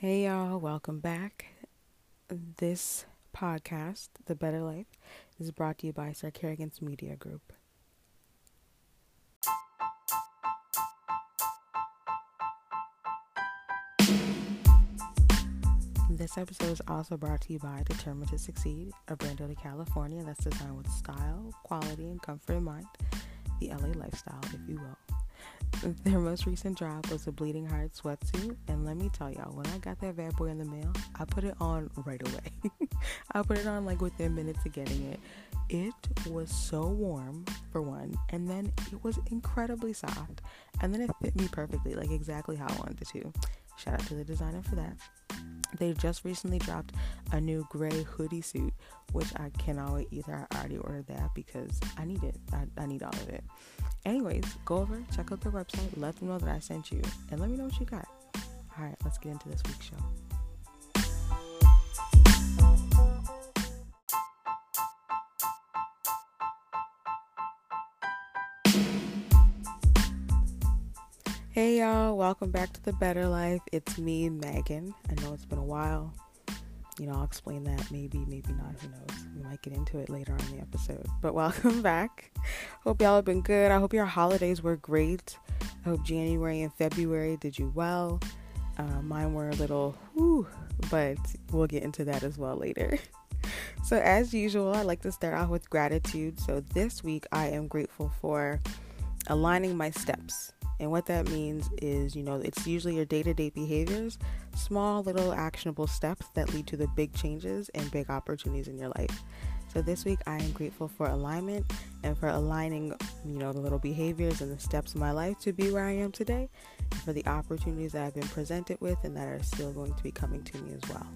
Hey y'all, welcome back. This podcast, The Better Life, is brought to you by Sir Kerrigan's Media Group. This episode is also brought to you by Determined to Succeed, a brand out of California that's designed with style, quality, and comfort in mind. The LA lifestyle, if you will. Their most recent drop was a Bleeding Heart sweatsuit, and let me tell y'all, when I got that bad boy in the mail, I put it on right away. I put it on like within minutes of getting it. It was so warm for one, and then it was incredibly soft, and then it fit me perfectly, like exactly how I wanted it to. Shout out to the designer for that. They just recently dropped a new gray hoodie suit, which I cannot wait either. I already ordered that because I need it. I, I need all of it. Anyways, go over, check out their website, let them know that I sent you, and let me know what you got. All right, let's get into this week's show. Hey y'all, welcome back to the Better Life. It's me, Meghan. I know it's been a while. You know, I'll explain that maybe, maybe not. Who knows? We might get into it later on in the episode. But welcome back. Hope y'all have been good. I hope your holidays were great. I hope January and February did you well. Uh, mine were a little, whew, but we'll get into that as well later. So, as usual, I like to start off with gratitude. So, this week I am grateful for aligning my steps. And what that means is, you know, it's usually your day to day behaviors, small little actionable steps that lead to the big changes and big opportunities in your life. So this week I am grateful for alignment and for aligning, you know, the little behaviors and the steps in my life to be where I am today, and for the opportunities that I've been presented with and that are still going to be coming to me as well.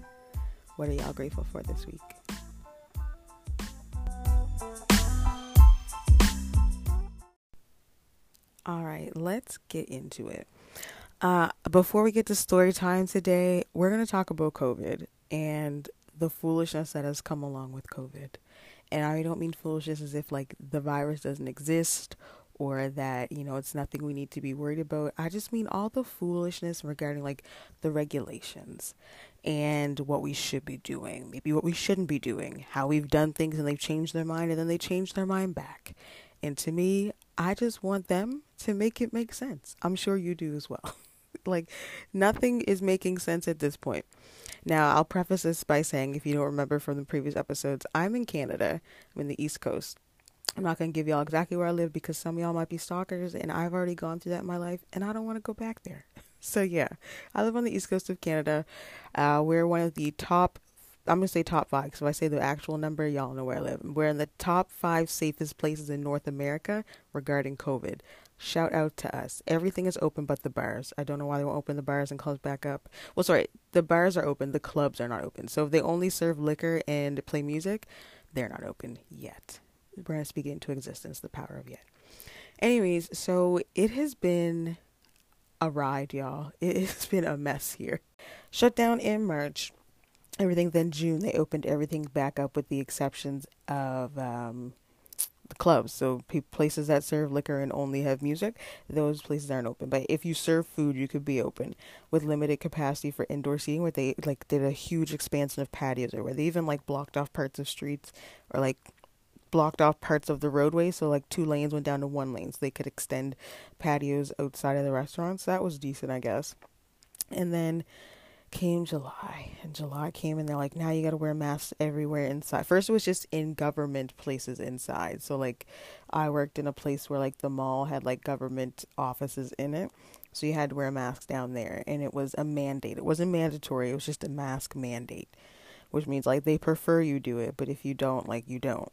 What are y'all grateful for this week? All right, let's get into it. Uh, before we get to story time today, we're going to talk about COVID and the foolishness that has come along with COVID. And I don't mean foolishness as if like the virus doesn't exist or that, you know, it's nothing we need to be worried about. I just mean all the foolishness regarding like the regulations and what we should be doing, maybe what we shouldn't be doing, how we've done things and they've changed their mind and then they change their mind back. And to me, I just want them to make it make sense. I'm sure you do as well. like, nothing is making sense at this point. Now, I'll preface this by saying, if you don't remember from the previous episodes, I'm in Canada. I'm in the East Coast. I'm not going to give y'all exactly where I live because some of y'all might be stalkers, and I've already gone through that in my life, and I don't want to go back there. So, yeah, I live on the East Coast of Canada. Uh, we're one of the top I'm gonna say top five because if I say the actual number, y'all know where I live. We're in the top five safest places in North America regarding COVID. Shout out to us. Everything is open but the bars. I don't know why they won't open the bars and clubs back up. Well, sorry, the bars are open, the clubs are not open. So if they only serve liquor and play music, they're not open yet. We're gonna speak into existence, the power of yet. Anyways, so it has been a ride, y'all. It's been a mess here. Shut down in March everything. Then June they opened everything back up with the exceptions of um, the clubs. So places that serve liquor and only have music, those places aren't open. But if you serve food, you could be open with limited capacity for indoor seating. Where they like did a huge expansion of patios, or where they even like blocked off parts of streets, or like blocked off parts of the roadway. So like two lanes went down to one lane, so they could extend patios outside of the restaurants. So that was decent, I guess. And then came July, and July came, and they're like, now you got to wear masks everywhere inside. First, it was just in government places inside. So, like, I worked in a place where, like, the mall had, like, government offices in it. So, you had to wear a mask down there, and it was a mandate. It wasn't mandatory, it was just a mask mandate, which means, like, they prefer you do it, but if you don't, like, you don't.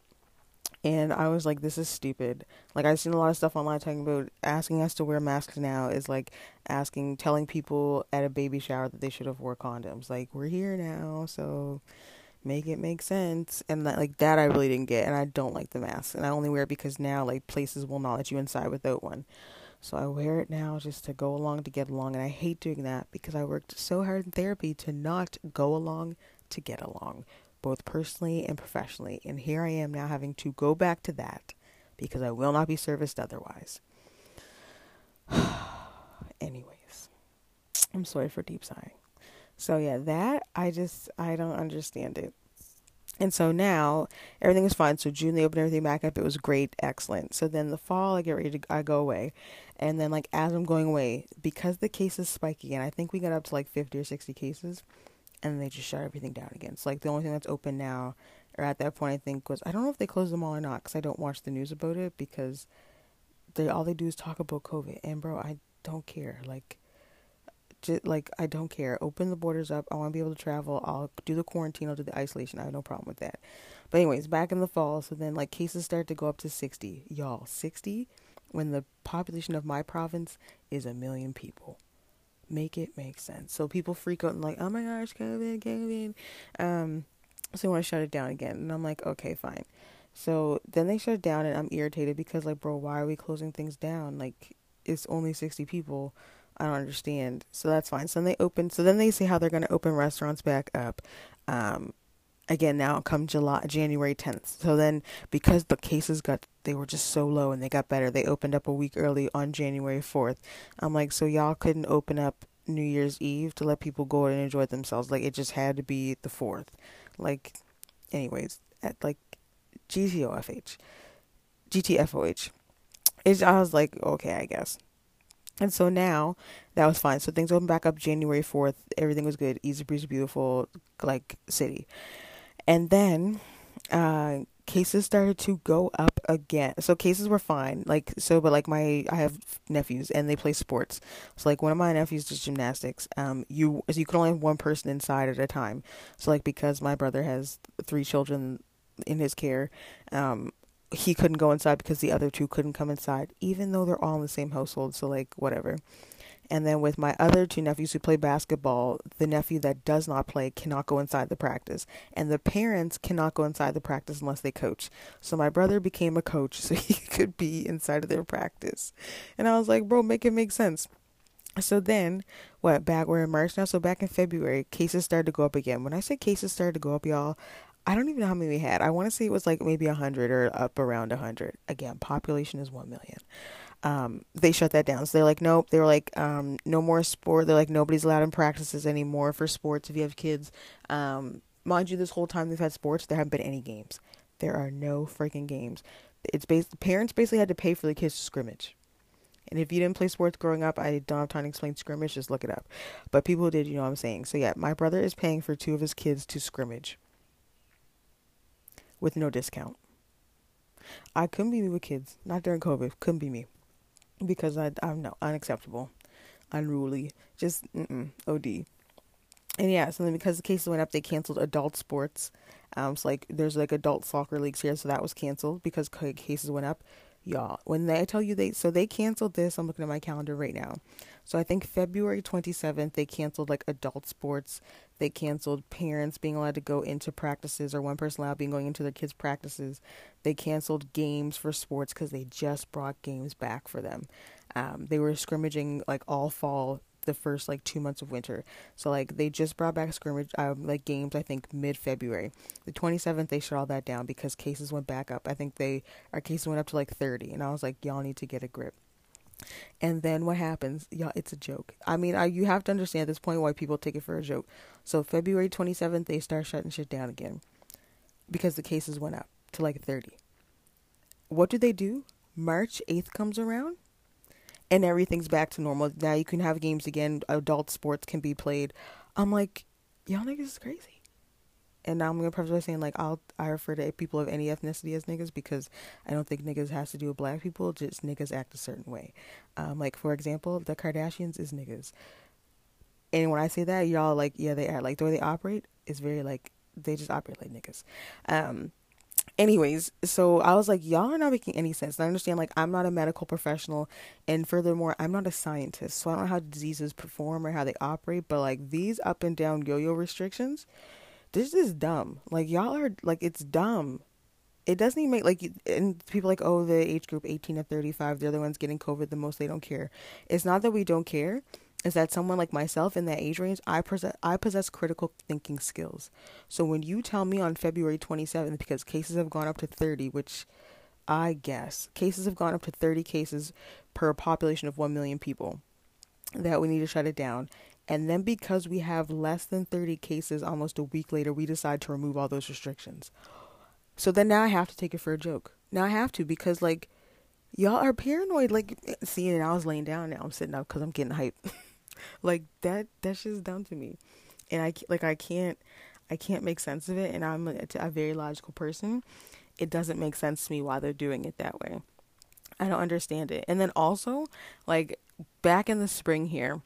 And I was like, this is stupid. Like, I've seen a lot of stuff online talking about asking us to wear masks now is like asking, telling people at a baby shower that they should have wore condoms. Like, we're here now, so make it make sense. And that, like, that I really didn't get. And I don't like the mask. And I only wear it because now, like, places will not let you inside without one. So I wear it now just to go along to get along. And I hate doing that because I worked so hard in therapy to not go along to get along both personally and professionally. And here I am now having to go back to that because I will not be serviced otherwise. Anyways, I'm sorry for deep sighing. So yeah, that I just I don't understand it. And so now everything is fine. So June they opened everything back up. It was great, excellent. So then the fall I get ready to I go away, and then like as I'm going away, because the cases spike again, I think we got up to like 50 or 60 cases, and they just shut everything down again. So like the only thing that's open now, or at that point I think was I don't know if they closed them all or not because I don't watch the news about it because they all they do is talk about COVID. And bro, I don't care. Like just like I don't care. Open the borders up. I want to be able to travel. I'll do the quarantine. I'll do the isolation. I have no problem with that. But anyways, back in the fall, so then like cases start to go up to sixty. Y'all, sixty when the population of my province is a million people. Make it make sense. So people freak out and like, oh my gosh, COVID, COVID. Um, so they want to shut it down again, and I'm like, okay, fine. So then they shut it down, and I'm irritated because like, bro, why are we closing things down? Like, it's only sixty people I don't understand. So that's fine. So then they open. So then they say how they're going to open restaurants back up. Um, again now come July January 10th. So then because the cases got they were just so low and they got better, they opened up a week early on January 4th. I'm like, so y'all couldn't open up New Year's Eve to let people go and enjoy themselves. Like it just had to be the 4th. Like anyways, at like GTOFH. GTFOH. It's, I was like, okay, I guess. And so now that was fine. So things opened back up January 4th. Everything was good. Easy breezy, beautiful, like city. And then uh, cases started to go up again. So cases were fine. Like, so, but like my, I have nephews and they play sports. So like one of my nephews does gymnastics. Um, you, so you can only have one person inside at a time. So like because my brother has three children in his care, um, he couldn't go inside because the other two couldn't come inside, even though they're all in the same household. So, like, whatever. And then with my other two nephews who play basketball, the nephew that does not play cannot go inside the practice. And the parents cannot go inside the practice unless they coach. So my brother became a coach so he could be inside of their practice. And I was like, bro, make it make sense. So then, what, back, we're in March now. So back in February, cases started to go up again. When I say cases started to go up, y'all, I don't even know how many we had. I want to say it was like maybe a hundred or up around a hundred. Again, population is one million. Um, they shut that down. So they're like, nope. They were like, um, no more sport. They're like, nobody's allowed in practices anymore for sports if you have kids. Um, mind you, this whole time they've had sports, there haven't been any games. There are no freaking games. It's based. Parents basically had to pay for the kids to scrimmage. And if you didn't play sports growing up, I don't have time to explain scrimmage. Just look it up. But people did, you know what I'm saying. So yeah, my brother is paying for two of his kids to scrimmage with no discount. I couldn't be me with kids, not during COVID. Couldn't be me because I I'm no unacceptable, unruly, just od. And yeah, so then because the cases went up, they canceled adult sports. Um, so like there's like adult soccer leagues here, so that was canceled because cases went up y'all. When they I tell you they so they canceled this, I'm looking at my calendar right now. So I think February 27th they canceled like adult sports. They canceled parents being allowed to go into practices or one person allowed being going into their kids' practices. They canceled games for sports because they just brought games back for them. Um, they were scrimmaging like all fall the first like two months of winter. So like they just brought back scrimmage um, like games I think mid February. The 27th they shut all that down because cases went back up. I think they our cases went up to like 30 and I was like y'all need to get a grip. And then what happens? Y'all, it's a joke. I mean, I, you have to understand at this point why people take it for a joke. So February 27th they start shutting shit down again because the cases went up to like 30. What do they do? March 8th comes around and everything's back to normal. Now you can have games again. Adult sports can be played. I'm like, y'all niggas is crazy. And now I'm gonna preface by saying like I'll I refer to people of any ethnicity as niggas because I don't think niggas has to do with black people. Just niggas act a certain way. Um, like for example, the Kardashians is niggas. And when I say that, y'all like yeah they are like the way they operate is very like they just operate like niggas. Um, anyways, so I was like, y'all are not making any sense. And I understand, like, I'm not a medical professional, and furthermore, I'm not a scientist, so I don't know how diseases perform or how they operate. But like these up and down yo-yo restrictions, this is dumb. Like y'all are like, it's dumb. It doesn't even make like, and people like, oh, the age group 18 to 35, they're the ones getting COVID the most. They don't care. It's not that we don't care is that someone like myself in that age range, I possess I possess critical thinking skills. So when you tell me on February 27th, because cases have gone up to 30, which I guess cases have gone up to 30 cases per population of 1 million people, that we need to shut it down. And then because we have less than 30 cases almost a week later, we decide to remove all those restrictions. So then now I have to take it for a joke. Now I have to because like y'all are paranoid. Like seeing it, I was laying down. Now I'm sitting up because I'm getting hype. like that. That's just dumb to me. And I like I can't. I can't make sense of it. And I'm a, a very logical person. It doesn't make sense to me why they're doing it that way. I don't understand it. And then also, like back in the spring here,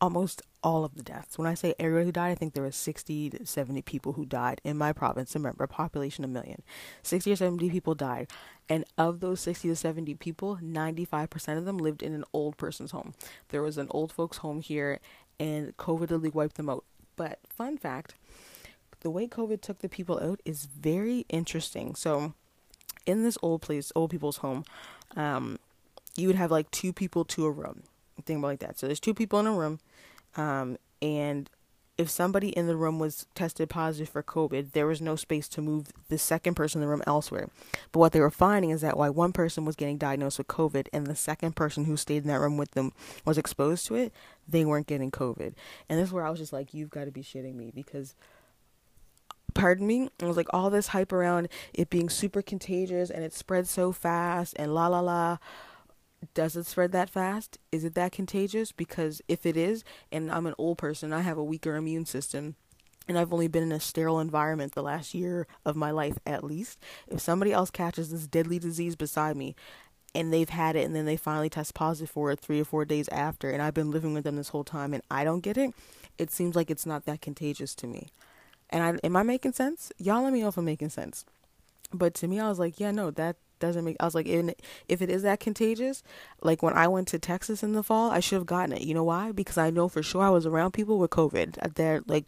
almost all of the deaths. When I say everybody who died, I think there was 60 to 70 people who died in my province. Remember, population a million. 60 or 70 people died. And of those 60 to 70 people, 95% of them lived in an old person's home. There was an old folks' home here, and COVID literally wiped them out. But, fun fact the way COVID took the people out is very interesting. So, in this old place, old people's home, um, you would have like two people to a room, thing like that. So there's two people in a room, um, and if somebody in the room was tested positive for COVID, there was no space to move the second person in the room elsewhere. But what they were finding is that while one person was getting diagnosed with COVID and the second person who stayed in that room with them was exposed to it, they weren't getting COVID. And this is where I was just like, you've got to be shitting me because pardon me, it was like all this hype around it being super contagious and it spread so fast and la la la. Does it spread that fast? Is it that contagious? Because if it is, and I'm an old person, I have a weaker immune system, and I've only been in a sterile environment the last year of my life at least. If somebody else catches this deadly disease beside me, and they've had it and then they finally test positive for it three or four days after and I've been living with them this whole time and I don't get it, it seems like it's not that contagious to me. And I am I making sense? Y'all let me know if I'm making sense. But to me, I was like, yeah, no, that doesn't make. I was like, in, if it is that contagious, like when I went to Texas in the fall, I should have gotten it. You know why? Because I know for sure I was around people with COVID. Uh, they're like,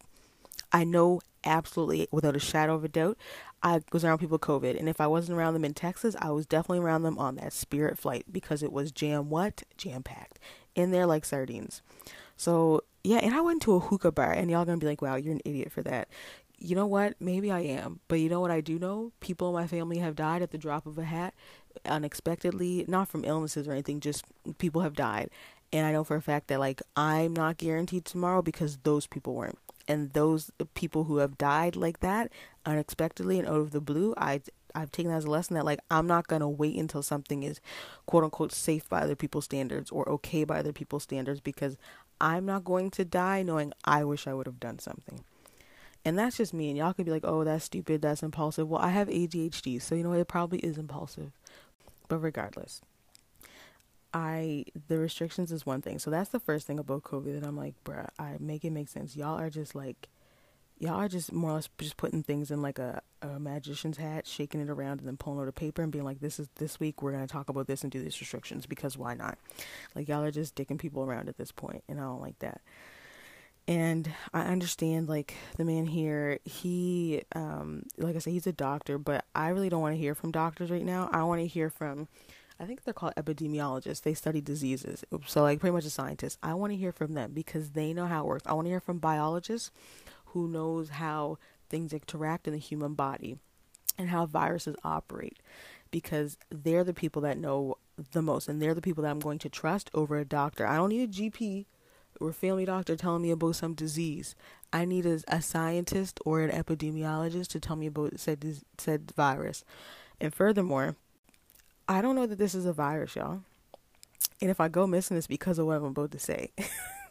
I know absolutely without a shadow of a doubt, I was around people with COVID. And if I wasn't around them in Texas, I was definitely around them on that Spirit flight because it was jam what jam packed in there like sardines. So yeah, and I went to a hookah bar, and y'all gonna be like, wow, you're an idiot for that. You know what? Maybe I am. But you know what I do know? People in my family have died at the drop of a hat unexpectedly, not from illnesses or anything, just people have died. And I know for a fact that, like, I'm not guaranteed tomorrow because those people weren't. And those people who have died like that unexpectedly and out of the blue, I I've taken that as a lesson that like I'm not gonna wait until something is quote unquote safe by other people's standards or okay by other people's standards because I'm not going to die knowing I wish I would have done something. And that's just me. And y'all could be like, oh, that's stupid. That's impulsive. Well, I have ADHD. So, you know, it probably is impulsive. But regardless, I, the restrictions is one thing. So that's the first thing about COVID that I'm like, bruh, I make it make sense. Y'all are just like, y'all are just more or less just putting things in like a, a magician's hat, shaking it around, and then pulling out a paper and being like, "This is this week we're gonna talk about this and do these restrictions because why not?" Like y'all are just dicking people around at this point, and I don't like that. And I understand, like the man here, he, um, like I said, he's a doctor, but I really don't want to hear from doctors right now. I want to hear from I think they're called epidemiologists. They study diseases. So, like, pretty much a scientist. I want to hear from them because they know how it works. I want to hear from biologists who knows how things interact in the human body and how viruses operate because they're the people that know the most and they're the people that I'm going to trust over a doctor. I don't need a GP or family doctor telling me about some disease. I need a, a scientist or an epidemiologist to tell me about said said virus. And furthermore, I don't know that this is a virus, y'all. And if I go missing, it's because of what I'm about to say.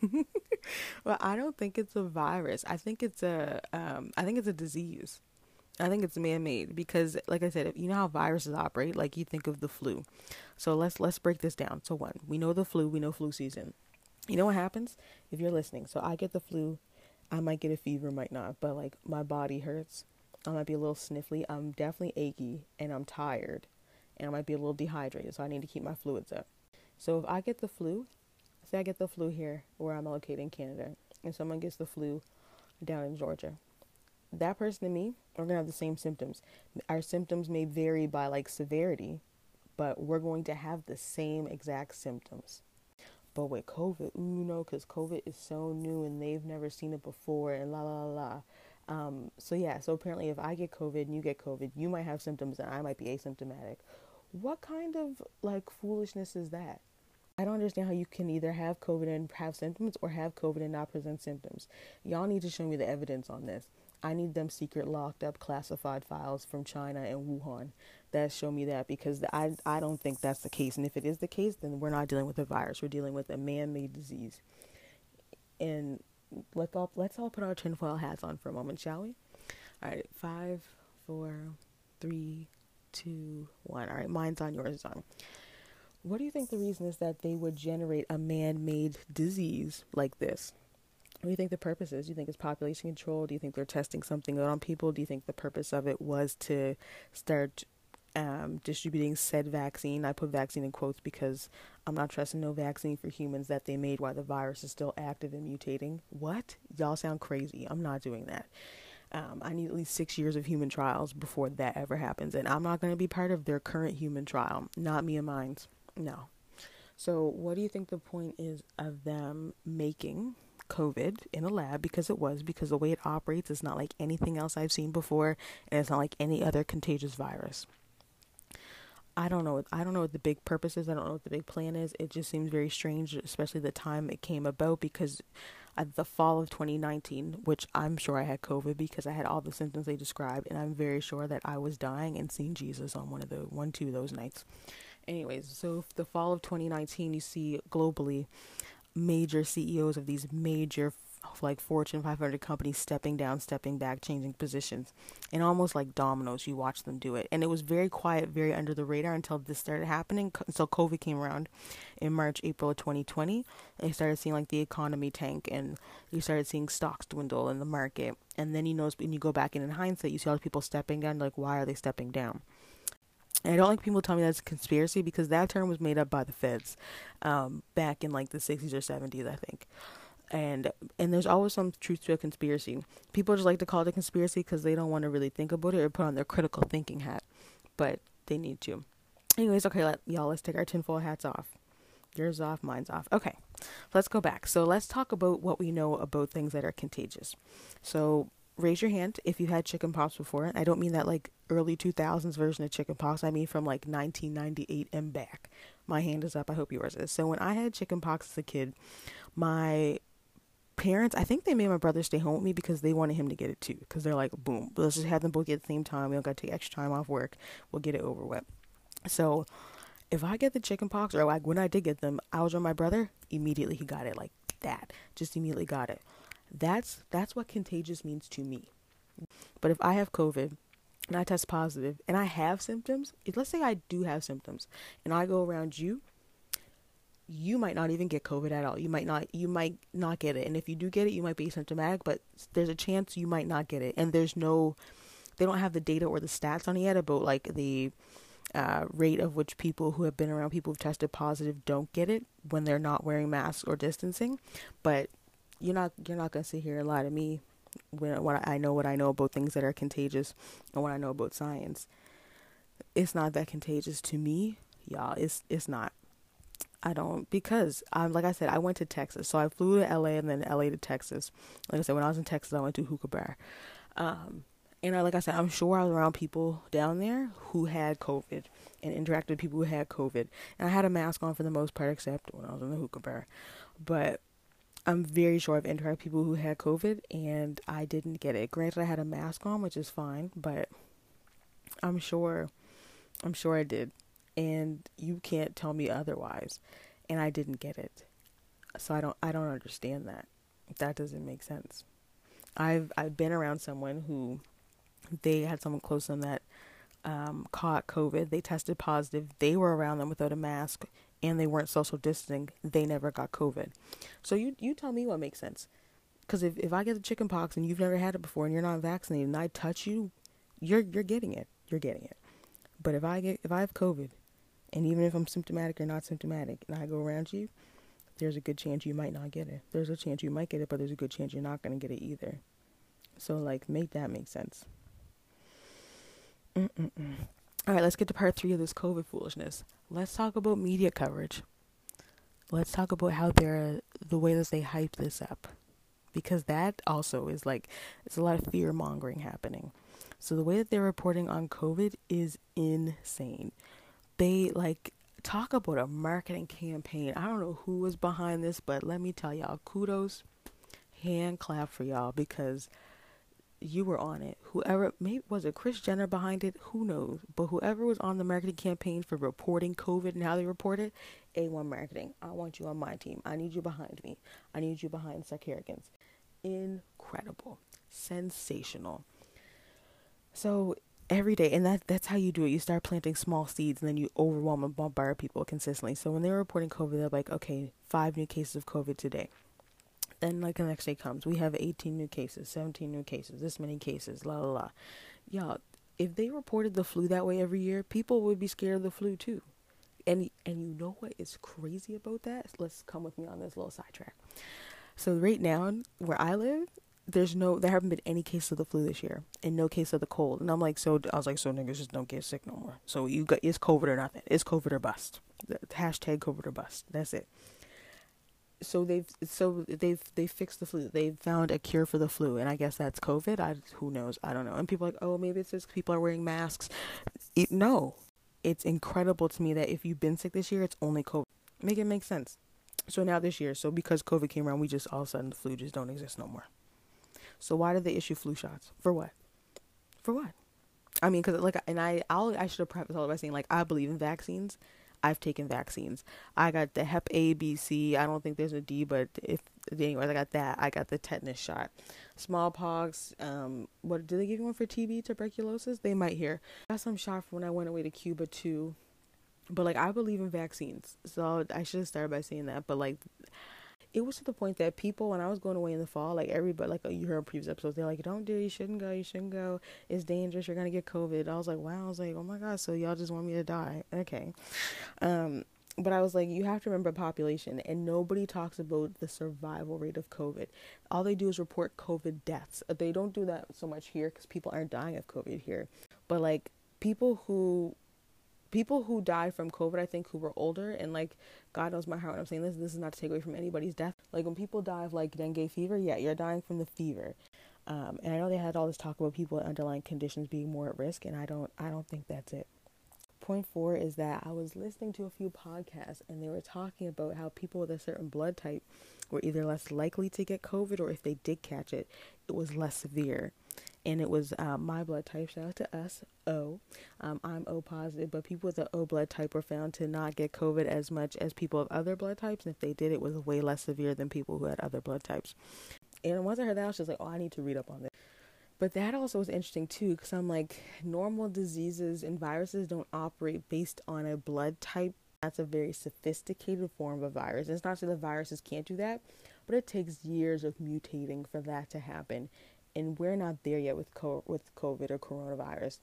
well, I don't think it's a virus. I think it's a um, I think it's a disease. I think it's man-made because, like I said, you know how viruses operate. Like you think of the flu. So let's let's break this down. So one, we know the flu. We know flu season. You know what happens if you're listening. So I get the flu. I might get a fever, might not, but like my body hurts. I might be a little sniffly. I'm definitely achy and I'm tired, and I might be a little dehydrated. So I need to keep my fluids up. So if I get the flu, Say I get the flu here where I'm located in Canada, and someone gets the flu down in Georgia. That person and me are gonna have the same symptoms. Our symptoms may vary by like severity, but we're going to have the same exact symptoms. But with COVID, ooh no, because COVID is so new and they've never seen it before, and la la la. Um, so yeah, so apparently, if I get COVID and you get COVID, you might have symptoms and I might be asymptomatic. What kind of like foolishness is that? I don't understand how you can either have COVID and have symptoms or have COVID and not present symptoms. Y'all need to show me the evidence on this. I need them secret locked up classified files from China and Wuhan that show me that because I I don't think that's the case. And if it is the case, then we're not dealing with a virus. We're dealing with a man-made disease. And let's all let's all put our tinfoil hats on for a moment, shall we? All right, five, four, three, two, one. All right, mine's on, yours is on. What do you think the reason is that they would generate a man-made disease like this? What do you think the purpose is? Do you think it's population control? Do you think they're testing something out on people? Do you think the purpose of it was to start um, distributing said vaccine? I put vaccine in quotes because I'm not trusting no vaccine for humans that they made while the virus is still active and mutating. What? Y'all sound crazy. I'm not doing that. Um, I need at least six years of human trials before that ever happens. And I'm not going to be part of their current human trial. Not me and mine. No. So, what do you think the point is of them making COVID in a lab because it was because the way it operates is not like anything else I've seen before and it's not like any other contagious virus. I don't know. I don't know what the big purpose is. I don't know what the big plan is. It just seems very strange, especially the time it came about because at the fall of 2019, which I'm sure I had COVID because I had all the symptoms they described, and I'm very sure that I was dying and seeing Jesus on one of the one two those nights. Anyways, so the fall of 2019, you see globally major CEOs of these major like Fortune 500 companies stepping down, stepping back, changing positions, and almost like dominoes, you watch them do it. And it was very quiet, very under the radar until this started happening. So COVID came around in March, April of 2020. And you started seeing like the economy tank, and you started seeing stocks dwindle in the market. And then you know, when you go back in, in hindsight, you see all the people stepping down. Like, why are they stepping down? And I don't like people telling me that's a conspiracy because that term was made up by the feds um, back in like the 60s or 70s, I think. And and there's always some truth to a conspiracy. People just like to call it a conspiracy because they don't want to really think about it or put on their critical thinking hat, but they need to. Anyways, okay, let, y'all, let's take our tinfoil hats off. Yours off, mine's off. Okay, let's go back. So let's talk about what we know about things that are contagious. So raise your hand if you had chickenpox before. I don't mean that like early 2000s version of chickenpox. I mean from like 1998 and back. My hand is up. I hope yours is. So when I had chickenpox as a kid, my parents, I think they made my brother stay home with me because they wanted him to get it too. Because they're like, boom, let's just have them both get the same time. We don't got to take extra time off work. We'll get it over with. So if I get the chickenpox, or like when I did get them, I was with my brother. Immediately he got it like that. Just immediately got it. That's that's what contagious means to me. But if I have COVID and I test positive and I have symptoms, if, let's say I do have symptoms and I go around you, you might not even get COVID at all. You might not you might not get it. And if you do get it, you might be asymptomatic, but there's a chance you might not get it. And there's no they don't have the data or the stats on it yet about like the uh, rate of which people who have been around people who've tested positive don't get it when they're not wearing masks or distancing. But you're not you're not gonna sit here and lie to me when when I know what I know about things that are contagious and what I know about science. It's not that contagious to me, y'all. It's it's not. I don't because I'm like I said I went to Texas, so I flew to LA and then LA to Texas. Like I said, when I was in Texas, I went to Hookah Bar. Um, and I, like I said, I'm sure I was around people down there who had COVID and interacted with people who had COVID. And I had a mask on for the most part, except when I was in the hookah bar. But I'm very sure I've interacted with people who had COVID and I didn't get it. Granted, I had a mask on, which is fine, but I'm sure, I'm sure I did. And you can't tell me otherwise. And I didn't get it. So I don't, I don't understand that. That doesn't make sense. I've, I've been around someone who they had someone close to them that um, caught COVID. They tested positive. They were around them without a mask and they weren't social distancing, they never got COVID. So you you tell me what makes sense. Because if, if I get the chicken pox and you've never had it before and you're not vaccinated and I touch you, you're you're getting it. You're getting it. But if I get if I have COVID, and even if I'm symptomatic or not symptomatic, and I go around you, there's a good chance you might not get it. There's a chance you might get it, but there's a good chance you're not going to get it either. So like, make that make sense. Mm-mm-mm. All right, let's get to part three of this COVID foolishness let's talk about media coverage. Let's talk about how they're the way that they hype this up. Because that also is like it's a lot of fear mongering happening. So the way that they're reporting on COVID is insane. They like talk about a marketing campaign. I don't know who was behind this, but let me tell y'all, kudos, hand clap for y'all because you were on it. Whoever maybe was it Kris Jenner behind it, who knows? But whoever was on the marketing campaign for reporting COVID and how they report it, A1 marketing. I want you on my team. I need you behind me. I need you behind Sarkarians. Incredible. Sensational. So every day and that that's how you do it. You start planting small seeds and then you overwhelm and bombard people consistently. So when they're reporting covid they're like okay five new cases of covid today. Then like the next day comes we have 18 new cases 17 new cases this many cases la la la. Y'all if they reported the flu that way every year people would be scared of the flu too. And and you know what is crazy about that? Let's come with me on this little sidetrack. So right now where i live there's no there haven't been any cases of the flu this year and no case of the cold. And i'm like so i was like so niggas just don't get sick no more. So you got it's covid or nothing. It's covid or bust. Hashtag covid or bust. That's it. So they've so they've they fixed the flu. They've found a cure for the flu. And i guess that's covid. I who knows? I don't know. And people are like oh maybe it's just people are wearing masks. It, no. It's incredible to me that if you've been sick this year it's only covid. Make it make sense. So now this year so because covid came around we just all of a sudden the flu just don't exist no more so why did they issue flu shots? For what? For what? I mean, because like, and I, I'll, I should have prefaced all by saying like, I believe in vaccines. I've taken vaccines. I got the Hep A, B, C. I don't think there's a D, but if anyways, I got that. I got the tetanus shot, smallpox. Um, what do they give you one for TB, tuberculosis? They might hear. I got some shot from when I went away to Cuba too. But like, I believe in vaccines, so I should have started by saying that. But like, it was to the point that people, when I was going away in the fall, like everybody, like you heard previous episodes, they're like, "Don't do it. You shouldn't go. You shouldn't go. It's dangerous. You're gonna get COVID." I was like, "Wow." I was like, "Oh my god." So y'all just want me to die? Okay. Um, but I was like, you have to remember population, and nobody talks about the survival rate of COVID. All they do is report COVID deaths. They don't do that so much here because people aren't dying of COVID here. But like people who people who died from COVID, I think, who were older, and like, God knows my heart when I'm saying this, this is not to take away from anybody's death. Like, when people die of like dengue fever, yeah, you're dying from the fever. Um, and I know they had all this talk about people with underlying conditions being more at risk, and I don't, I don't think that's it. Point four is that I was listening to a few podcasts, and they were talking about how people with a certain blood type were either less likely to get COVID, or if they did catch it, it was less severe and it was uh, my blood type. Shout out to us, O. um, O positive, but people with the O blood type were found to not get COVID as much as people of other blood types. And if they did, it was way less severe than people who had other blood types. And once I heard that, I was just like, oh, I need to read up on this. But that also was interesting too, because I'm like, normal diseases and viruses don't operate based on a blood type. That's a very sophisticated form of virus. It's not that the viruses can't do that, but it takes years of mutating for that to happen and we're not there yet with co- with COVID or coronavirus.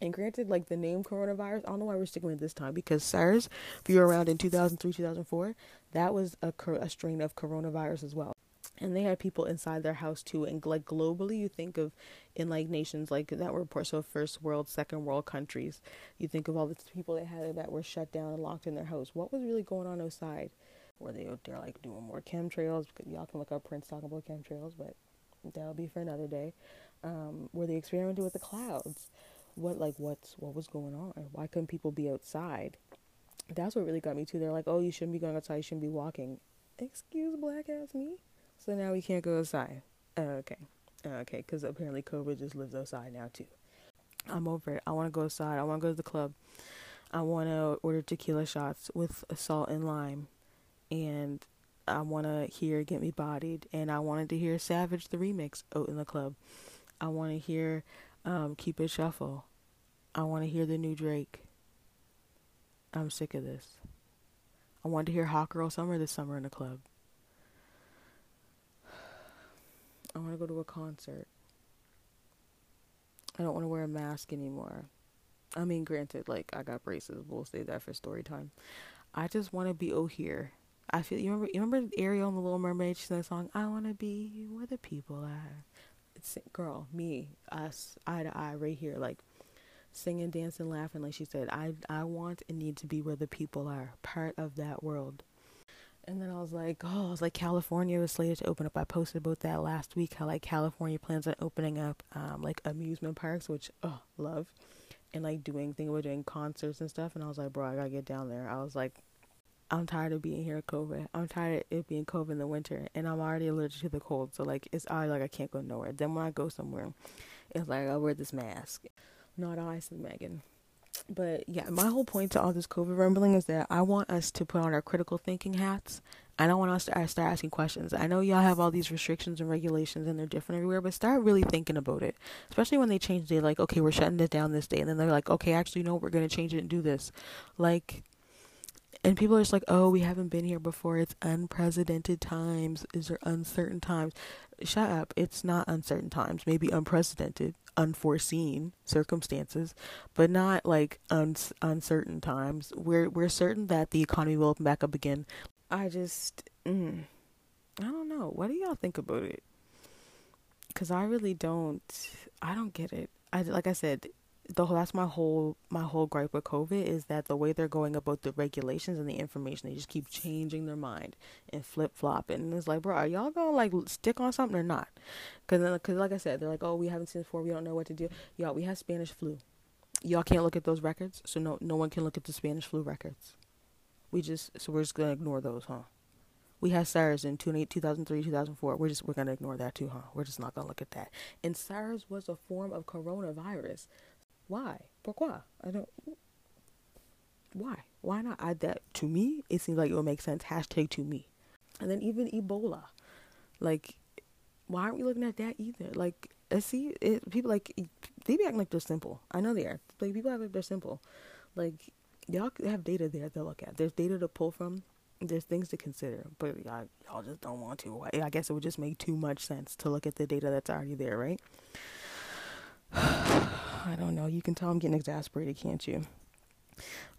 And granted, like the name coronavirus, I don't know why we're sticking with this time because SARS, if you were around in 2003, 2004, that was a, a strain of coronavirus as well. And they had people inside their house too. And like globally, you think of in like nations like that were so first world, second world countries, you think of all the people they had that were shut down and locked in their house. What was really going on outside? Were they they're like doing more chemtrails? Y'all can look up Prince talking about chemtrails, but that'll be for another day. Um, where they experimented with the clouds. What like what's what was going on? Why couldn't people be outside? That's what really got me too. They're like, oh, you shouldn't be going outside. You shouldn't be walking. Excuse black ass me. So now we can't go outside. Okay, okay, because apparently COVID just lives outside now too. I'm over it. I want to go outside. I want to go to the club. I want to order tequila shots with salt and lime, and I want to hear Get Me Bodied, and I wanted to hear Savage the remix out in the club. I want to hear um, Keep It Shuffle. I want to hear the new Drake. I'm sick of this. I wanted to hear Hot Girl Summer this summer in the club. I want to go to a concert. I don't want to wear a mask anymore. I mean, granted, like, I got braces. We'll save that for story time. I just want to be oh here. I feel you remember you remember Ariel and the Little Mermaid. She sang a song, "I wanna be where the people are." It's girl, me, us, eye to eye, right here, like singing, dancing, laughing. Like she said, I I want and need to be where the people are, part of that world. And then I was like, oh, I was like, California was slated to open up. I posted about that last week. How like California plans on opening up um, like amusement parks, which oh love. and like doing thing about doing concerts and stuff. And I was like, bro, I gotta get down there. I was like, I'm tired of being here at COVID. I'm tired of it being COVID in the winter, and I'm already allergic to the cold. So like, it's already like I can't go nowhere. Then when I go somewhere, it's like I wear this mask. Not I, said Meghan. But yeah, my whole point to all this COVID rambling is that I want us to put on our critical thinking hats. I don't want us to start asking questions. I know y'all have all these restrictions and regulations and they're different everywhere, but start really thinking about it. Especially when they change day, like, okay, we're shutting it down this day. And then they're like, okay, actually, no, we're going to change it and do this. Like, and people are just like, oh, we haven't been here before. It's unprecedented times. Is there uncertain times? Shut up. It's not uncertain times. Maybe unprecedented, unforeseen circumstances, but not like un- uncertain times. We're we're certain that the economy will open back up again. I just, mm, I don't know. What do y'all think about it? Because I really don't. I don't get it. I like I said, the whole that's my whole my whole gripe with COVID is that the way they're going about the regulations and the information, they just keep changing their mind and flip flopping. And it's like, bro, are y'all gonna like stick on something or not? Because because like I said, they're like, oh, we haven't seen before, we don't know what to do. Y'all, we have Spanish flu. Y'all can't look at those records, so no no one can look at the Spanish flu records. We just so we're just gonna ignore those, huh? We had SARS in 2003, 2004. We're just we're gonna ignore that too, huh? We're just not gonna look at that. And SARS was a form of coronavirus. Why? Pourquoi? I don't. Why? Why not add that to me? It seems like it would make sense. Hashtag to me. And then even Ebola. Like, why aren't we looking at that either? Like, I see it, people like they be acting like they're simple. I know they are. Like people act like they're simple. Like y'all have data there to look at. There's data to pull from. There's things to consider, but y'all, y'all just don't want to. I guess it would just make too much sense to look at the data that's already there, right? I don't know. You can tell I'm getting exasperated, can't you?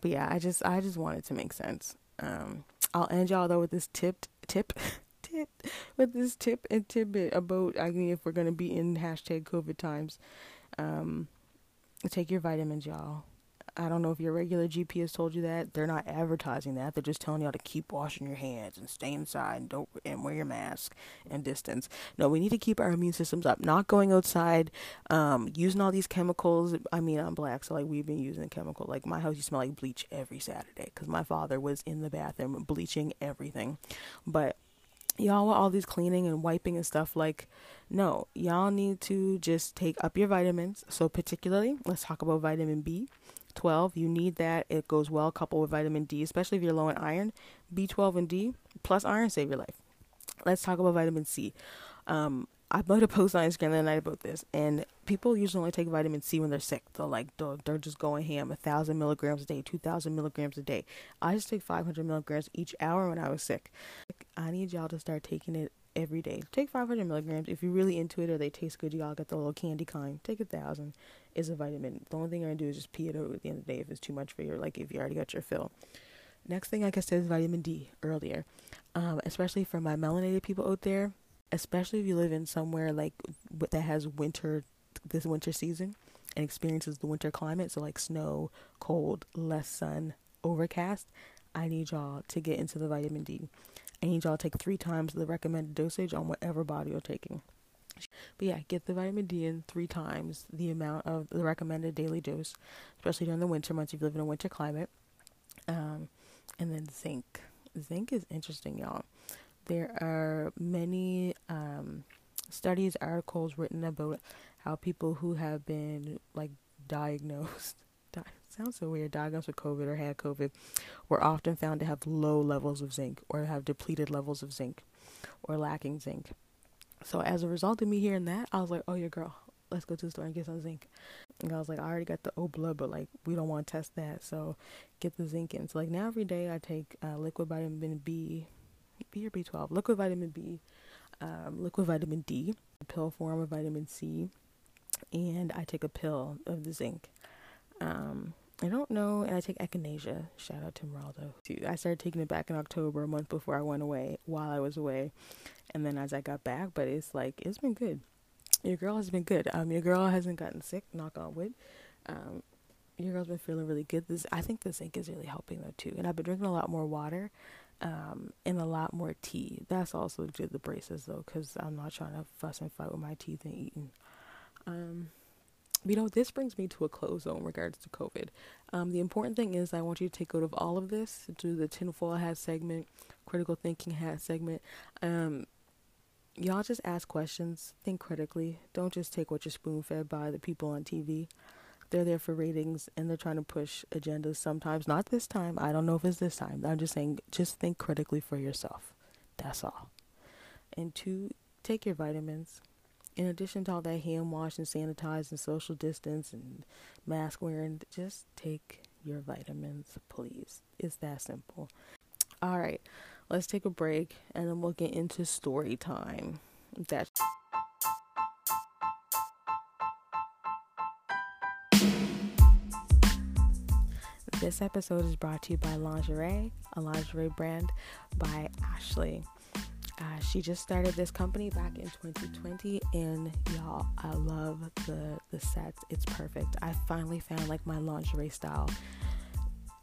But yeah, I just I just wanted to make sense. Um, I'll end y'all though with this tip tip tip with this tip and tidbit about I mean if we're gonna be in hashtag COVID times. Um, take your vitamins, y'all. I don't know if your regular GP has told you that. They're not advertising that. They're just telling y'all to keep washing your hands and stay inside and don't and wear your mask and distance. No, we need to keep our immune systems up. Not going outside, um, using all these chemicals. I mean, I'm black, so like we've been using chemical. Like my house, you smell like bleach every Saturday because my father was in the bathroom bleaching everything. But y'all with all these cleaning and wiping and stuff like no y'all need to just take up your vitamins so particularly let's talk about vitamin b 12 you need that it goes well coupled with vitamin d especially if you're low in iron b12 and d plus iron save your life let's talk about vitamin c um, I put a post on Instagram the night about this, and people usually only take vitamin C when they're sick. They're like, they're just going ham, a thousand milligrams a day, two thousand milligrams a day. I just take five hundred milligrams each hour when I was sick. I need y'all to start taking it every day. Take five hundred milligrams if you're really into it, or they taste good. Y'all get the little candy kind. Take a thousand is a vitamin. The only thing you're gonna do is just pee it out at the end of the day if it's too much for you, like if you already got your fill. Next thing, I said, is vitamin D earlier, um, especially for my melanated people out there. Especially if you live in somewhere like that has winter, this winter season, and experiences the winter climate, so like snow, cold, less sun, overcast. I need y'all to get into the vitamin D. Need y'all take three times the recommended dosage on whatever body you're taking. But yeah, get the vitamin D in three times the amount of the recommended daily dose, especially during the winter months if you live in a winter climate. Um, and then zinc. Zinc is interesting, y'all. There are many um, studies, articles written about how people who have been like diagnosed, di- sounds so weird, diagnosed with COVID or had COVID, were often found to have low levels of zinc or have depleted levels of zinc or lacking zinc. So as a result of me hearing that, I was like, oh, your girl, let's go to the store and get some zinc. And I was like, I already got the O blood, but like we don't want to test that, so get the zinc in. So like now every day I take uh, liquid vitamin B, B or B twelve, liquid vitamin B, um, liquid vitamin D, pill form of vitamin C, and I take a pill of the zinc. Um, I don't know, and I take echinacea. Shout out to Meraldo. I started taking it back in October, a month before I went away, while I was away, and then as I got back, but it's like it's been good. Your girl has been good. Um, your girl hasn't gotten sick. Knock on wood. Um, your girl's been feeling really good. This I think the zinc is really helping though too. And I've been drinking a lot more water, um, and a lot more tea. That's also to the braces though, because I'm not trying to fuss and fight with my teeth and eating. Um, you know, this brings me to a close though in regards to COVID. Um, the important thing is I want you to take out of all of this, do the tinfoil hat segment, critical thinking hat segment. Um, y'all just ask questions, think critically. Don't just take what you're spoon fed by the people on TV. They're there for ratings and they're trying to push agendas sometimes. Not this time. I don't know if it's this time. I'm just saying, just think critically for yourself. That's all. And two, take your vitamins in addition to all that hand wash and sanitize and social distance and mask wearing, just take your vitamins, please. It's that simple. All right, let's take a break and then we'll get into story time. That's This episode is brought to you by Lingera, a lingerie brand by Ashley. Uh, she just started this company back in 2020, and y'all, I love the the sets. It's perfect. I finally found like my lingerie style.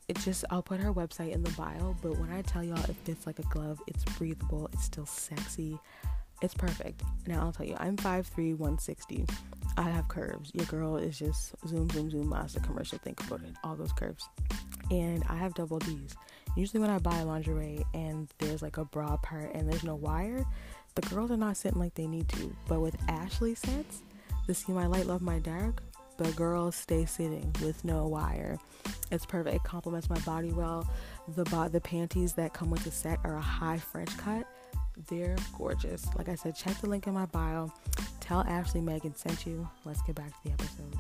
It just I'll put her website in the bio, but when I tell y'all it fits like a glove, it's breathable, it's still sexy, it's perfect. Now I'll tell you, I'm 5'3", 160. I have curves. Your girl is just zoom, zoom, zoom, monster commercial. Think about it, all those curves, and I have double D's. Usually, when I buy lingerie and there's like a bra part and there's no wire, the girls are not sitting like they need to. But with Ashley sets, the See My Light, Love My Dark, the girls stay sitting with no wire. It's perfect. It complements my body well. The bo- the panties that come with the set are a high French cut. They're gorgeous. Like I said, check the link in my bio. Tell Ashley Meghan sent you. Let's get back to the episode.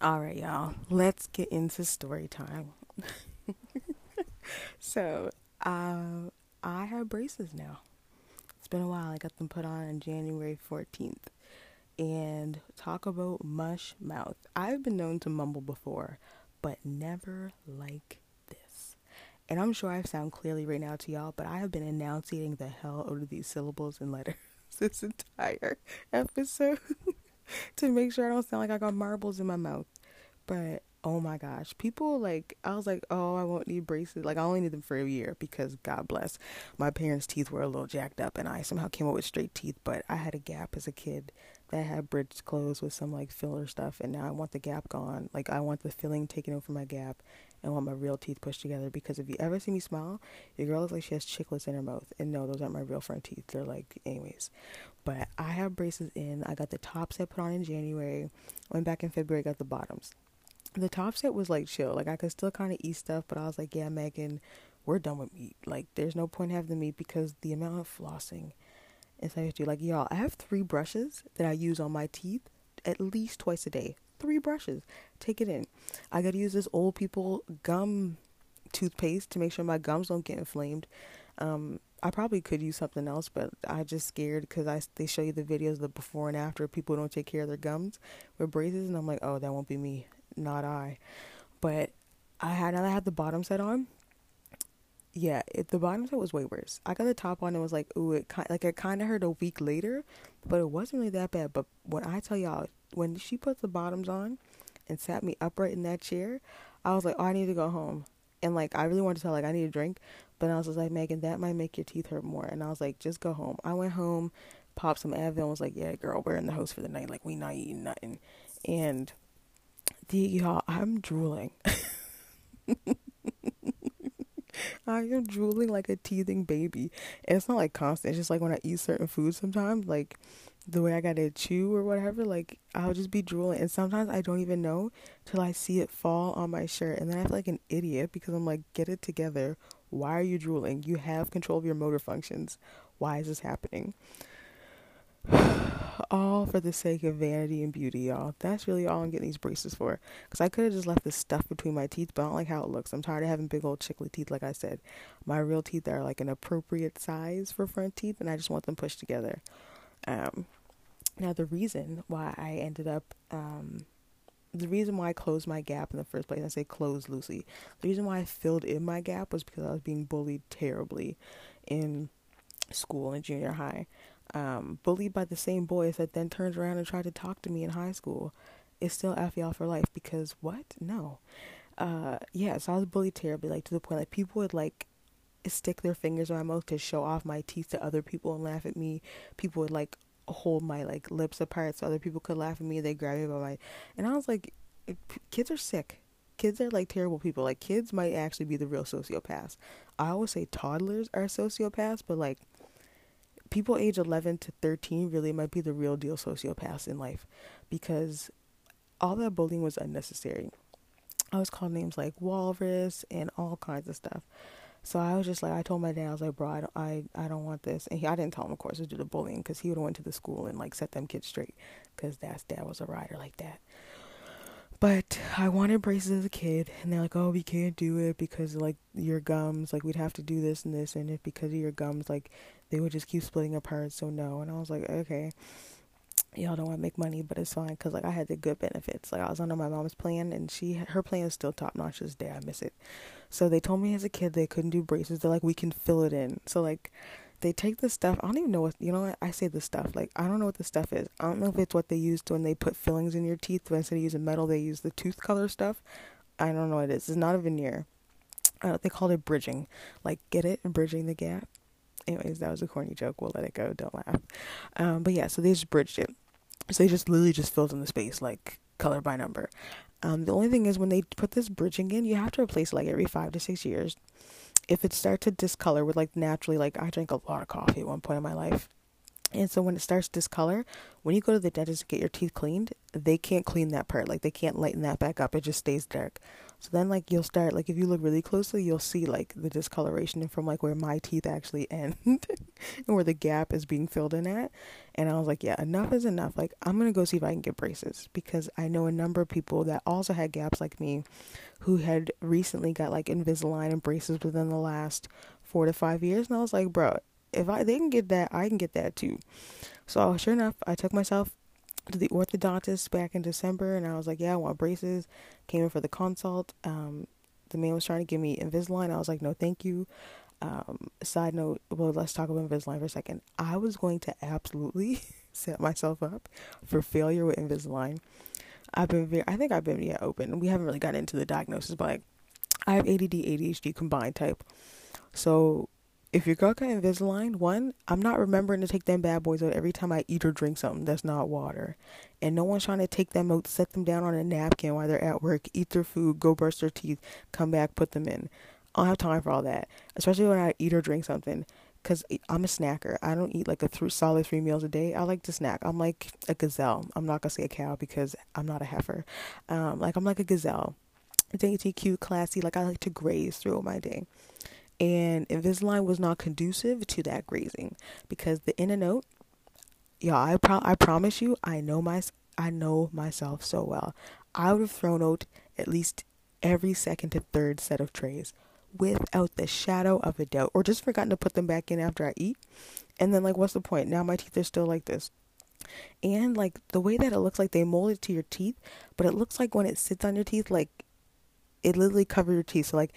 All right, y'all. Let's get into story time. so, uh, I have braces now. It's been a while. I got them put on on January 14th. And talk about mush mouth. I've been known to mumble before, but never like this. And I'm sure I sound clearly right now to y'all, but I have been enunciating the hell out of these syllables and letters this entire episode. to make sure I don't sound like I got marbles in my mouth. But oh my gosh, people like I was like, oh, I won't need braces. Like I only need them for a year because God bless, my parents' teeth were a little jacked up, and I somehow came up with straight teeth. But I had a gap as a kid that had bridged closed with some like filler stuff, and now I want the gap gone. Like I want the filling taken over my gap, and want my real teeth pushed together. Because if you ever see me smile, your girl looks like she has chiclets in her mouth, and no, those aren't my real front teeth. They're like, anyways. But I have braces in. I got the top set put on in January. Went back in February, got the bottoms the top set was like chill. Like I could still kind of eat stuff, but I was like, yeah, Meghan, we're done with meat. Like there's no point having the meat because the amount of flossing is I do. Like y'all, I have three brushes that I use on my teeth at least twice a day. Three brushes. Take it in. I gotta use this old people gum toothpaste to make sure my gums don't get inflamed. Um, I probably could use something else, but I just scared because I they show you the videos the before and after people don't take care of their gums with braces, and I'm like, oh, that won't be me not I. But I had now I had the bottom set on. Yeah, it, the bottom set was way worse. I got the top on and was like, ooh, it kind like it kind of hurt a week later, but it wasn't really that bad. But when I tell y'all, when she put the bottoms on and sat me upright in that chair, I was like, oh, I need to go home. And like I really wanted to tell like I need a drink, but I was like, Meghan, that might make your teeth hurt more. And I was like, just go home. I went home, popped some Advil, and was like, yeah, girl, we're in the house for the night. Like we not eating nothing. And the y'all, I'm drooling. I am drooling like a teething baby. And it's not like constant. It's just like when I eat certain foods sometimes, like the way I gotta chew or whatever, like I'll just be drooling. And sometimes I don't even know till I see it fall on my shirt. And then I feel like an idiot because I'm like, get it together. Why are you drooling? You have control of your motor functions. Why is this happening? all for the sake of vanity and beauty, y'all. That's really all I'm getting these braces for. Because I could have just left the stuff between my teeth, but I don't like how it looks. I'm tired of having big old chickly teeth, like I said. My real teeth are like an appropriate size for front teeth, and I just want them pushed together. Um, now, the reason why I ended up, um, the reason why I closed my gap in the first place, I say closed loosely, the reason why I filled in my gap was because I was being bullied terribly in school in junior high um, bullied by the same boys that then turned around and tried to talk to me in high school is still FEL for life because what? No. Uh, yeah, so I was bullied terribly, like to the point like people would like stick their fingers in my mouth to show off my teeth to other people and laugh at me. People would like hold my like lips apart so other people could laugh at me. They grab me by my, and I was like, kids are sick. Kids are like terrible people. Like kids might actually be the real sociopaths. I always say toddlers are sociopaths, but like people age 11 to 13 really might be the real deal sociopaths in life because all that bullying was unnecessary. I was called names like walrus and all kinds of stuff. So I was just like, I told my dad, I was like, bro, I don't, I, I don't want this. And he, I didn't tell him, of course, to do the bullying because he would have went to the school and like set them kids straight because dad's dad was a rider like that. But I wanted braces as a kid, and they're like, "Oh, we can't do it because like your gums, like we'd have to do this and this, and if because of your gums, like they would just keep splitting apart." So no, and I was like, "Okay, y'all don't want to make money, but it's fine because like I had the good benefits. Like I was under my mom's plan, and she her plan is still top notch. This day, I miss it. So they told me as a kid they couldn't do braces. They're like, we can fill it in. So like they take the stuff. I don't even know what you know. What, I say the stuff like I don't know what the stuff is. I don't know if it's what they used when they put fillings in your teeth. But instead of using metal, they use the tooth color stuff. I don't know what it is. It's not a veneer. Uh, they called it bridging. Like get it, and bridging the gap. Anyways, that was a corny joke. We'll let it go. Don't laugh. Um, but yeah, so they just bridged it. So they just literally just filled in the space like color by number. Um, the only thing is when they put this bridging in, you have to replace it like every five to six years if it starts to discolor with like naturally like I drank a lot of coffee at one point in my life. And so when it starts to discolor, when you go to the dentist to get your teeth cleaned, they can't clean that part. Like they can't lighten that back up. It just stays dark. So then like you'll start like if you look really closely, you'll see like the discoloration from like where my teeth actually end and where the gap is being filled in at. And I was like, yeah, enough is enough. Like I'm going to go see if I can get braces because I know a number of people that also had gaps like me who had recently got like Invisalign and braces within the last 4 to 5 years and I was like, bro, if I they can get that, I can get that too. So sure enough, I took myself to the orthodontist back in December, and I was like, "Yeah, I want braces." Came in for the consult. Um, the man was trying to give me Invisalign. I was like, "No, thank you." Um, side note, well, let's talk about Invisalign for a second. I was going to absolutely set myself up for failure with Invisalign. I've been very, I think I've been yeah open. We haven't really gotten into the diagnosis, but like, I have ADD, ADHD combined type. So if your girl got Invisalign, one, I'm not remembering to take them bad boys out every time I eat or drink something that's not water. And no one's trying to take them out, set them down on a napkin while they're at work, eat their food, go brush their teeth, come back, put them in. I don't have time for all that, especially when I eat or drink something. Cause I'm a snacker. I don't eat like a th- solid three meals a day. I like to snack. I'm like a gazelle. I'm not gonna say a cow because I'm not a heifer. Um, like I'm like a gazelle, dainty, cute, classy. Like I like to graze through my day and Invisalign was not conducive to that grazing because the in and out, y'all, I pro- I promise you, I know my I know myself so well. I would have thrown out at least every second to third set of trays without the shadow of a doubt, or just forgotten to put them back in after I eat. And then like, what's the point? Now my teeth are still like this. And like the way that it looks like they mold it to your teeth, but it looks like when it sits on your teeth, like it literally covers your teeth. So like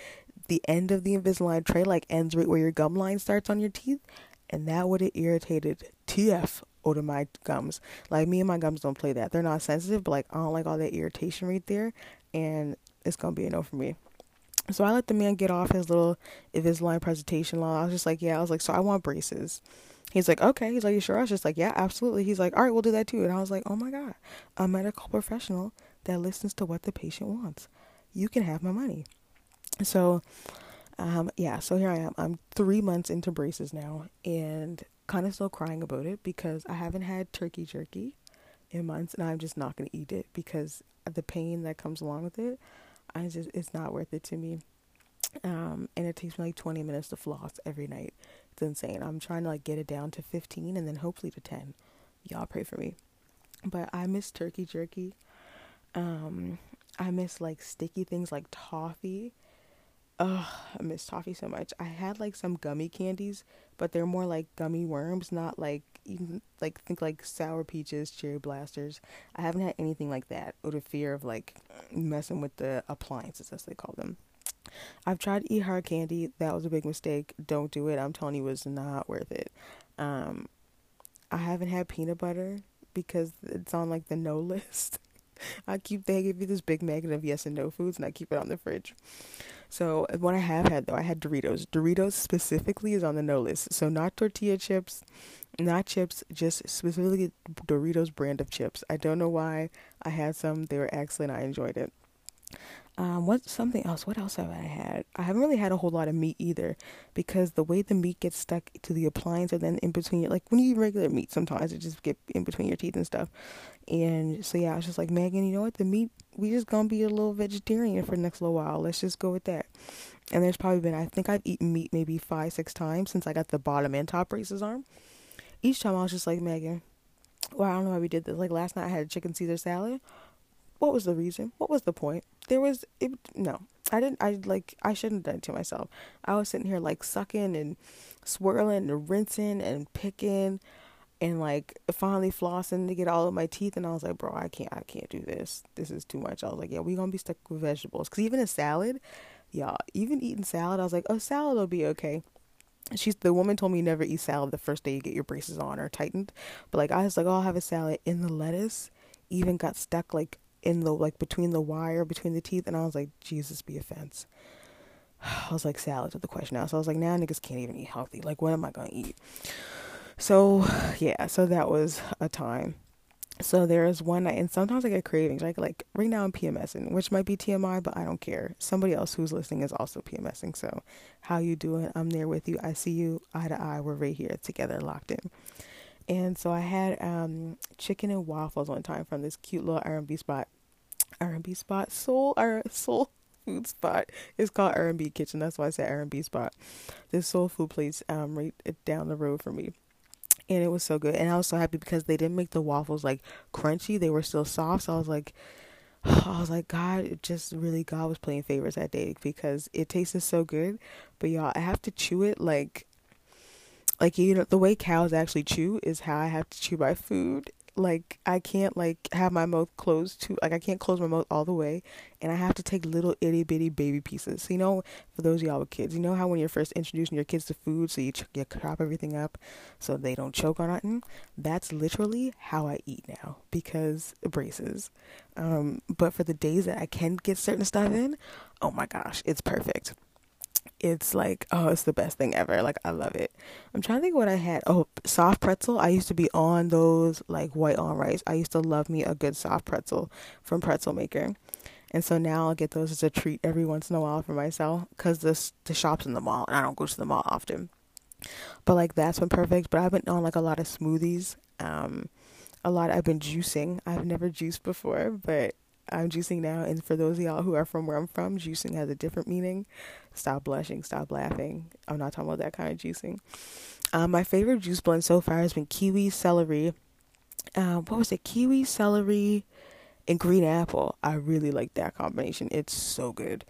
the end of the Invisalign tray like ends right where your gum line starts on your teeth, and that would have irritated TF out of my gums. Like me and my gums don't play that. They're not sensitive, but like I don't like all that irritation right there, and it's gonna be a no for me. So I let the man get off his little Invisalign presentation law. I was just like, yeah, I was like, so I want braces. He's like, okay. He's like, you sure? I was just like, yeah, absolutely. He's like, all right, we'll do that too. And I was like, oh my God, a medical professional that listens to what the patient wants. You can have my money. So, um, yeah, so here I am. I'm three months into braces now and kind of still crying about it because I haven't had turkey jerky in months and I'm just not going to eat it because the pain that comes along with it, I just, it's not worth it to me. Um, and it takes me like 20 minutes to floss every night. It's insane. I'm trying to like get it down to 15 and then hopefully to 10. Y'all pray for me. But I miss turkey jerky. Um, I miss like sticky things like toffee I miss toffee so much. I had like some gummy candies, but they're more like gummy worms, not like even like think like sour peaches, cherry blasters. I haven't had anything like that out of fear of like messing with the appliances as they call them. I've tried eat hard candy. That was a big mistake. Don't do it. I'm telling you, it was not worth it. Um, I haven't had peanut butter because it's on like the no list. I keep they give you this big magnet of yes and no foods, and I keep it on the fridge. So what I have had though, I had Doritos. Doritos specifically is on the no list. So not tortilla chips, not chips, just specifically Doritos brand of chips. I don't know why. I had some. They were excellent. I enjoyed it. Um, what something else? What else have I had? I haven't really had a whole lot of meat either, because the way the meat gets stuck to the appliance and then in between, like when you eat regular meat, sometimes it just get in between your teeth and stuff. And so yeah, I was just like, Meghan, you know what? The meat, we just gonna be a little vegetarian for the next little while. Let's just go with that. And there's probably been, I think I've eaten meat maybe five, six times since I got the bottom and top braces on. Each time I was just like, Meghan, well, I don't know why we did this. Like last night I had a chicken Caesar salad. What was the reason? What was the point? There was it, no. I didn't. I like. I shouldn't have done it to myself. I was sitting here like sucking and swirling and rinsing and picking and like finally flossing to get all of my teeth and I was like, bro, I can't I can't do this. This is too much. I was like, yeah, we gonna be stuck with vegetables. Cause even a salad, y'all, even eating salad, I was like, oh salad will be okay. She's the woman told me never eat salad the first day you get your braces on or tightened. But like I was like, oh I'll have a salad in the lettuce even got stuck like in the like between the wire between the teeth and I was like, Jesus be offense. I was like salad with the question now. So I was like, now niggas can't even eat healthy. Like what am I gonna eat? So yeah, so that was a time. So there's one night, and sometimes I get cravings. Like like right now I'm PMSing, which might be TMI, but I don't care. Somebody else who's listening is also PMSing. So how you doing? I'm there with you. I see you eye to eye. We're right here together, locked in. And so I had um, chicken and waffles one time from this cute little R&B spot. R&B spot, soul or soul food spot. It's called R&B Kitchen. That's why I said R&B spot. This soul food place um right down the road from me and it was so good. And I was so happy because they didn't make the waffles like crunchy; they were still soft. So I was like, I was like, God, it just really God was playing favorites that day because it tasted so good. But y'all, I have to chew it like, like you know, the way cows actually chew is how I have to chew my food like I can't like have my mouth closed to like I can't close my mouth all the way and I have to take little itty bitty baby pieces. So, you know, for those y'all with kids, you know how when you're first introducing your kids to food, so you ch- you chop everything up so they don't choke on nothing. That's literally how I eat now because braces. Um, but for the days that I can get certain stuff in, oh my gosh, it's perfect it's like oh it's the best thing ever. Like i love it. I'm trying to think what i had. Oh soft pretzel. I used to be on those like white on rice. I used to love me a good soft pretzel from pretzel maker. And so now i'll get those as a treat every once in a while for myself because this the shop's in the mall and i don't go to the mall often. But like that's been perfect. But i've been on like a lot of smoothies. Um a lot i've been juicing. I've never juiced before but I'm juicing now, and for those of y'all who are from where I'm from, juicing has a different meaning. Stop blushing, stop laughing. I'm not talking about that kind of juicing. Um, my favorite juice blend so far has been kiwi, celery. Um, what was it? Kiwi, celery, and green apple. I really like that combination. It's so good.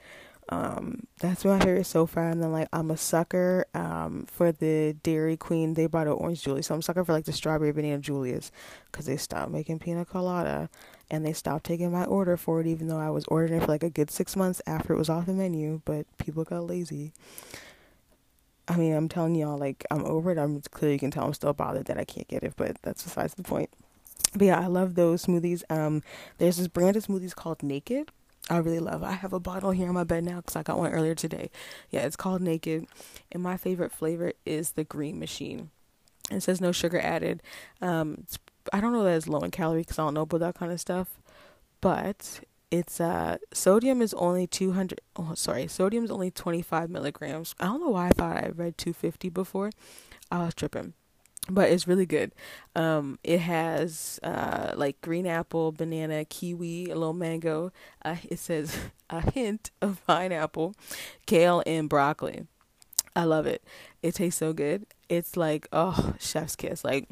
Um, that's my favorite so far. And then like I'm a sucker um for the Dairy Queen. They brought an orange Julius, so I'm sucker for like the strawberry banana Julius because they stopped making pina colada and they stopped taking my order for it, even though I was ordering it for like a good six months after it was off the menu. But people got lazy. I mean, I'm telling y'all, like I'm over it. I'm clearly you can tell I'm still bothered that I can't get it, but that's besides the point. But yeah, I love those smoothies. Um, there's this brand of smoothies called Naked I really love. I have a bottle here on my bed now because I got one earlier today. Yeah, it's called Naked, and my favorite flavor is the Green Machine. It says no sugar added. Um, I don't know that it's low in calorie because I don't know about that kind of stuff, but it's uh sodium is only 200 oh sorry sodium is only 25 milligrams i don't know why i thought i read 250 before i was tripping but it's really good. Um, it has uh, like green apple, banana, kiwi, a little mango. Uh, it says a hint of pineapple, kale, and broccoli. I love it. It tastes so good. It's like oh, chef's kiss. Like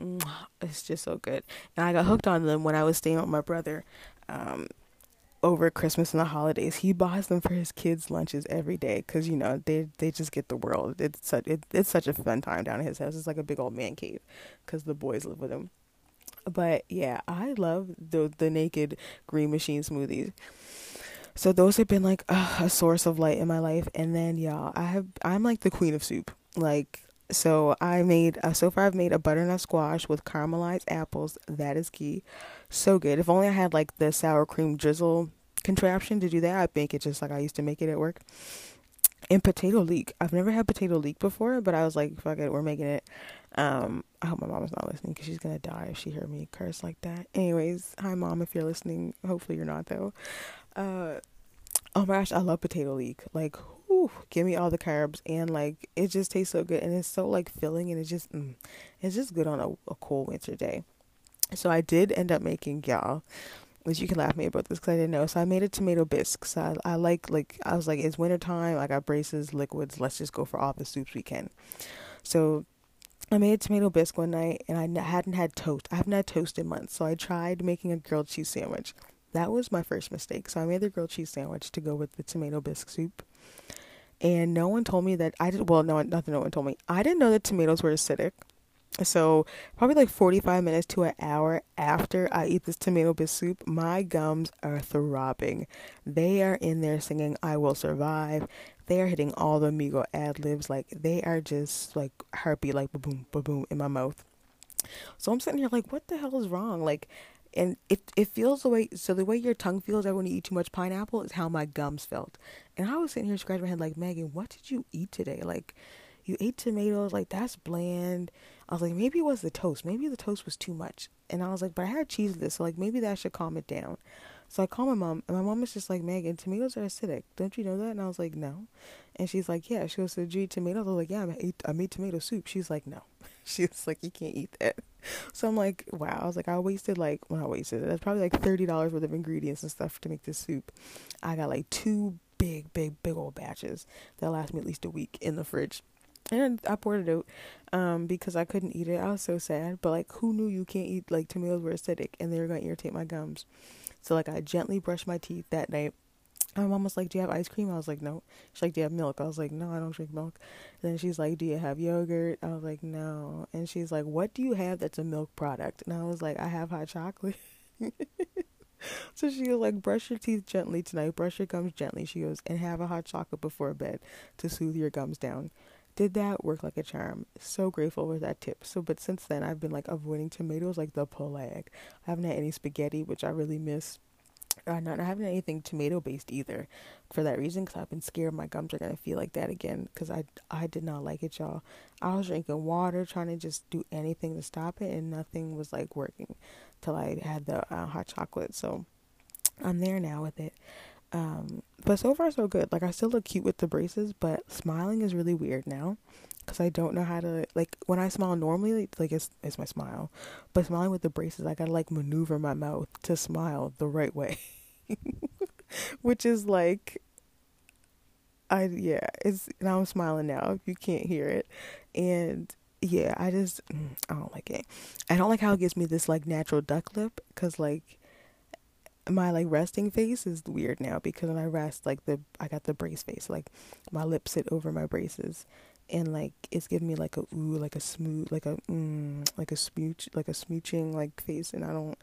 it's just so good. And I got hooked on them when I was staying with my brother. Um, over Christmas and the holidays. He buys them for his kids' lunches every day because you know they they just get the world. It's such it, it's such a fun time down at his house. It's like a big old man cave because the boys live with him. But yeah, I love the the naked green machine smoothies. So those have been like uh, a source of light in my life. And then y'all, I have I'm like the queen of soup. Like So I made uh, so far I've made a butternut squash with caramelized apples. That is key. So good. If only I had like the sour cream drizzle contraption to do that, I'd make it just like I used to make it at work. And potato leek. I've never had potato leek before, but I was like, fuck it, we're making it. Um, I hope my mom is not listening because she's gonna die if she heard me curse like that. Anyways, hi mom, if you're listening. Hopefully you're not though. Uh, oh my gosh, I love potato leek. Like, whew, give me all the carbs and like it just tastes so good and it's so like filling and it's just mm, it's just good on a, a cool winter day. So I did end up making y'all which you can laugh at me about this because I didn't know. So I made a tomato bisque. So I, I like like I was like, it's winter time. I got braces, liquids. Let's just go for all the soups we can. So I made a tomato bisque one night, and I hadn't had toast. I haven't had toast in months. So I tried making a grilled cheese sandwich. That was my first mistake. So I made the grilled cheese sandwich to go with the tomato bisque soup. And no one told me that I did. Well, no, nothing. No one told me. I didn't know that tomatoes were acidic. So, probably like 45 minutes to an hour after I eat this tomato bisque soup, my gums are throbbing. They are in there singing I Will Survive. They are hitting all the Migo ad libs. Like, they are just like heartbeat, like boom, boom, boom in my mouth. So, I'm sitting here like, what the hell is wrong? Like, and it it feels the way so the way your tongue feels when you eat too much pineapple is how my gums felt. And I was sitting here scratching my head like, Meghan, what did you eat today? Like, you ate tomatoes, like that's bland I was like, maybe it was the toast. Maybe the toast was too much. And I was like, but I had cheese with this, so like maybe that should calm it down. So I called my mom, and my mom was just like, Meghan, tomatoes are acidic. Don't you know that? And I was like, no. And she's like, yeah. She goes, so do you eat tomatoes? I was like, yeah, I made tomato soup. She's like, no. She's like, you can't eat that. So I'm like, wow. I was like, I wasted like, well, I wasted. That's probably like $30 worth of ingredients and stuff to make this soup. I got like two big, big, big old batches that last me at least a week in the fridge and I poured it out um, because I couldn't eat it. I was so sad. But like, who knew you can't eat like tomatoes were acidic and they were gonna irritate my gums? So like, I gently brushed my teeth that night. My mom was like, "Do you have ice cream?" I was like, "No." She's like, "Do you have milk?" I was like, "No, I don't drink milk." And then she's like, "Do you have yogurt?" I was like, "No." And she's like, "What do you have that's a milk product?" And I was like, "I have hot chocolate." so she was like, "Brush your teeth gently tonight. Brush your gums gently." She goes, "And have a hot chocolate before bed to soothe your gums down." did that work like a charm. So grateful for that tip. So, but since then, I've been like avoiding tomatoes like the plague. I haven't had any spaghetti, which I really miss. Uh, not, had anything tomato based either for that reason because I've been scared my gums are going to feel like that again because I, I did not like it, y'all. I was drinking water, trying to just do anything to stop it, and nothing was like working till I had the uh, hot chocolate. So I'm there now with it. Um, but so far so good. Like I still look cute with the braces, but smiling is really weird now because I don't know how to like when I smile normally, like it's it's my smile, but smiling with the braces, I gotta like maneuver my mouth to smile the right way, which is like. I yeah, it's now I'm smiling now. If you can't hear it, and yeah, I just mm, I don't like it. I don't like how it gives me this like natural duck lip because like my like resting face is weird now because when I rest, like the I got the brace face, like my lips sit over my braces, and like it's giving me like a ooh, like a smooth, like a mm, like a smooch, like a smooching like face, and I don't,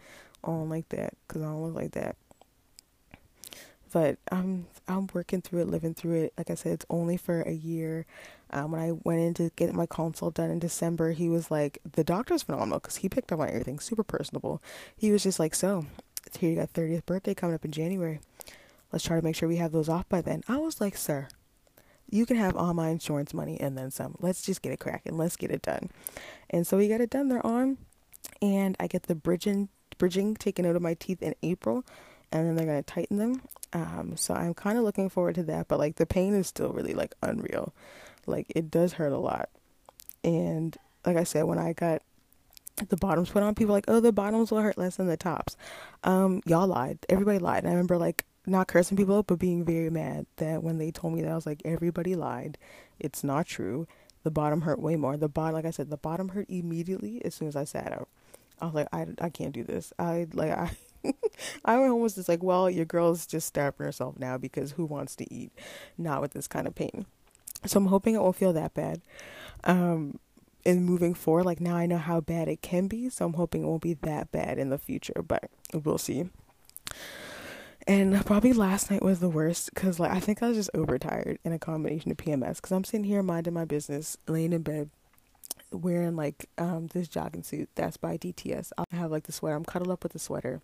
I don't like that because I don't look like that. But I'm I'm working through it, living through it. Like I said, it's only for a year. Um, when I went in to get my consult done in December, he was like, the doctor's phenomenal because he picked up on everything, super personable. He was just like, so here you got 30th birthday coming up in January. Let's try to make sure we have those off by then. I was like, sir, you can have all my insurance money and then some. Let's just get it cracking. Let's get it done. And so we got it done. They're on, and I get the bridging bridging taken out of my teeth in April, and then they're gonna tighten them. Um, so I'm kind of looking forward to that. But like the pain is still really like unreal. Like it does hurt a lot. And like I said, when I got the bottoms put on. People like, oh, the bottoms will hurt less than the tops. Um, y'all lied. Everybody lied. And I remember like not cursing people but being very mad that when they told me that I was like, everybody lied. It's not true. The bottom hurt way more. The bottom, like I said, the bottom hurt immediately as soon as I sat out. I was like, I, I can't do this. I like I. I almost just like, well, your girl's just starving herself now because who wants to eat? Not with this kind of pain. So I'm hoping it won't feel that bad. Um, in moving forward, like now I know how bad it can be, so I'm hoping it won't be that bad in the future, but we'll see. And probably last night was the worst because like I think I was just overtired in a combination of PMS because I'm sitting here minding my business, laying in bed, wearing like um this jogging suit that's by DTS. I have like the sweater. I'm cuddled up with the sweater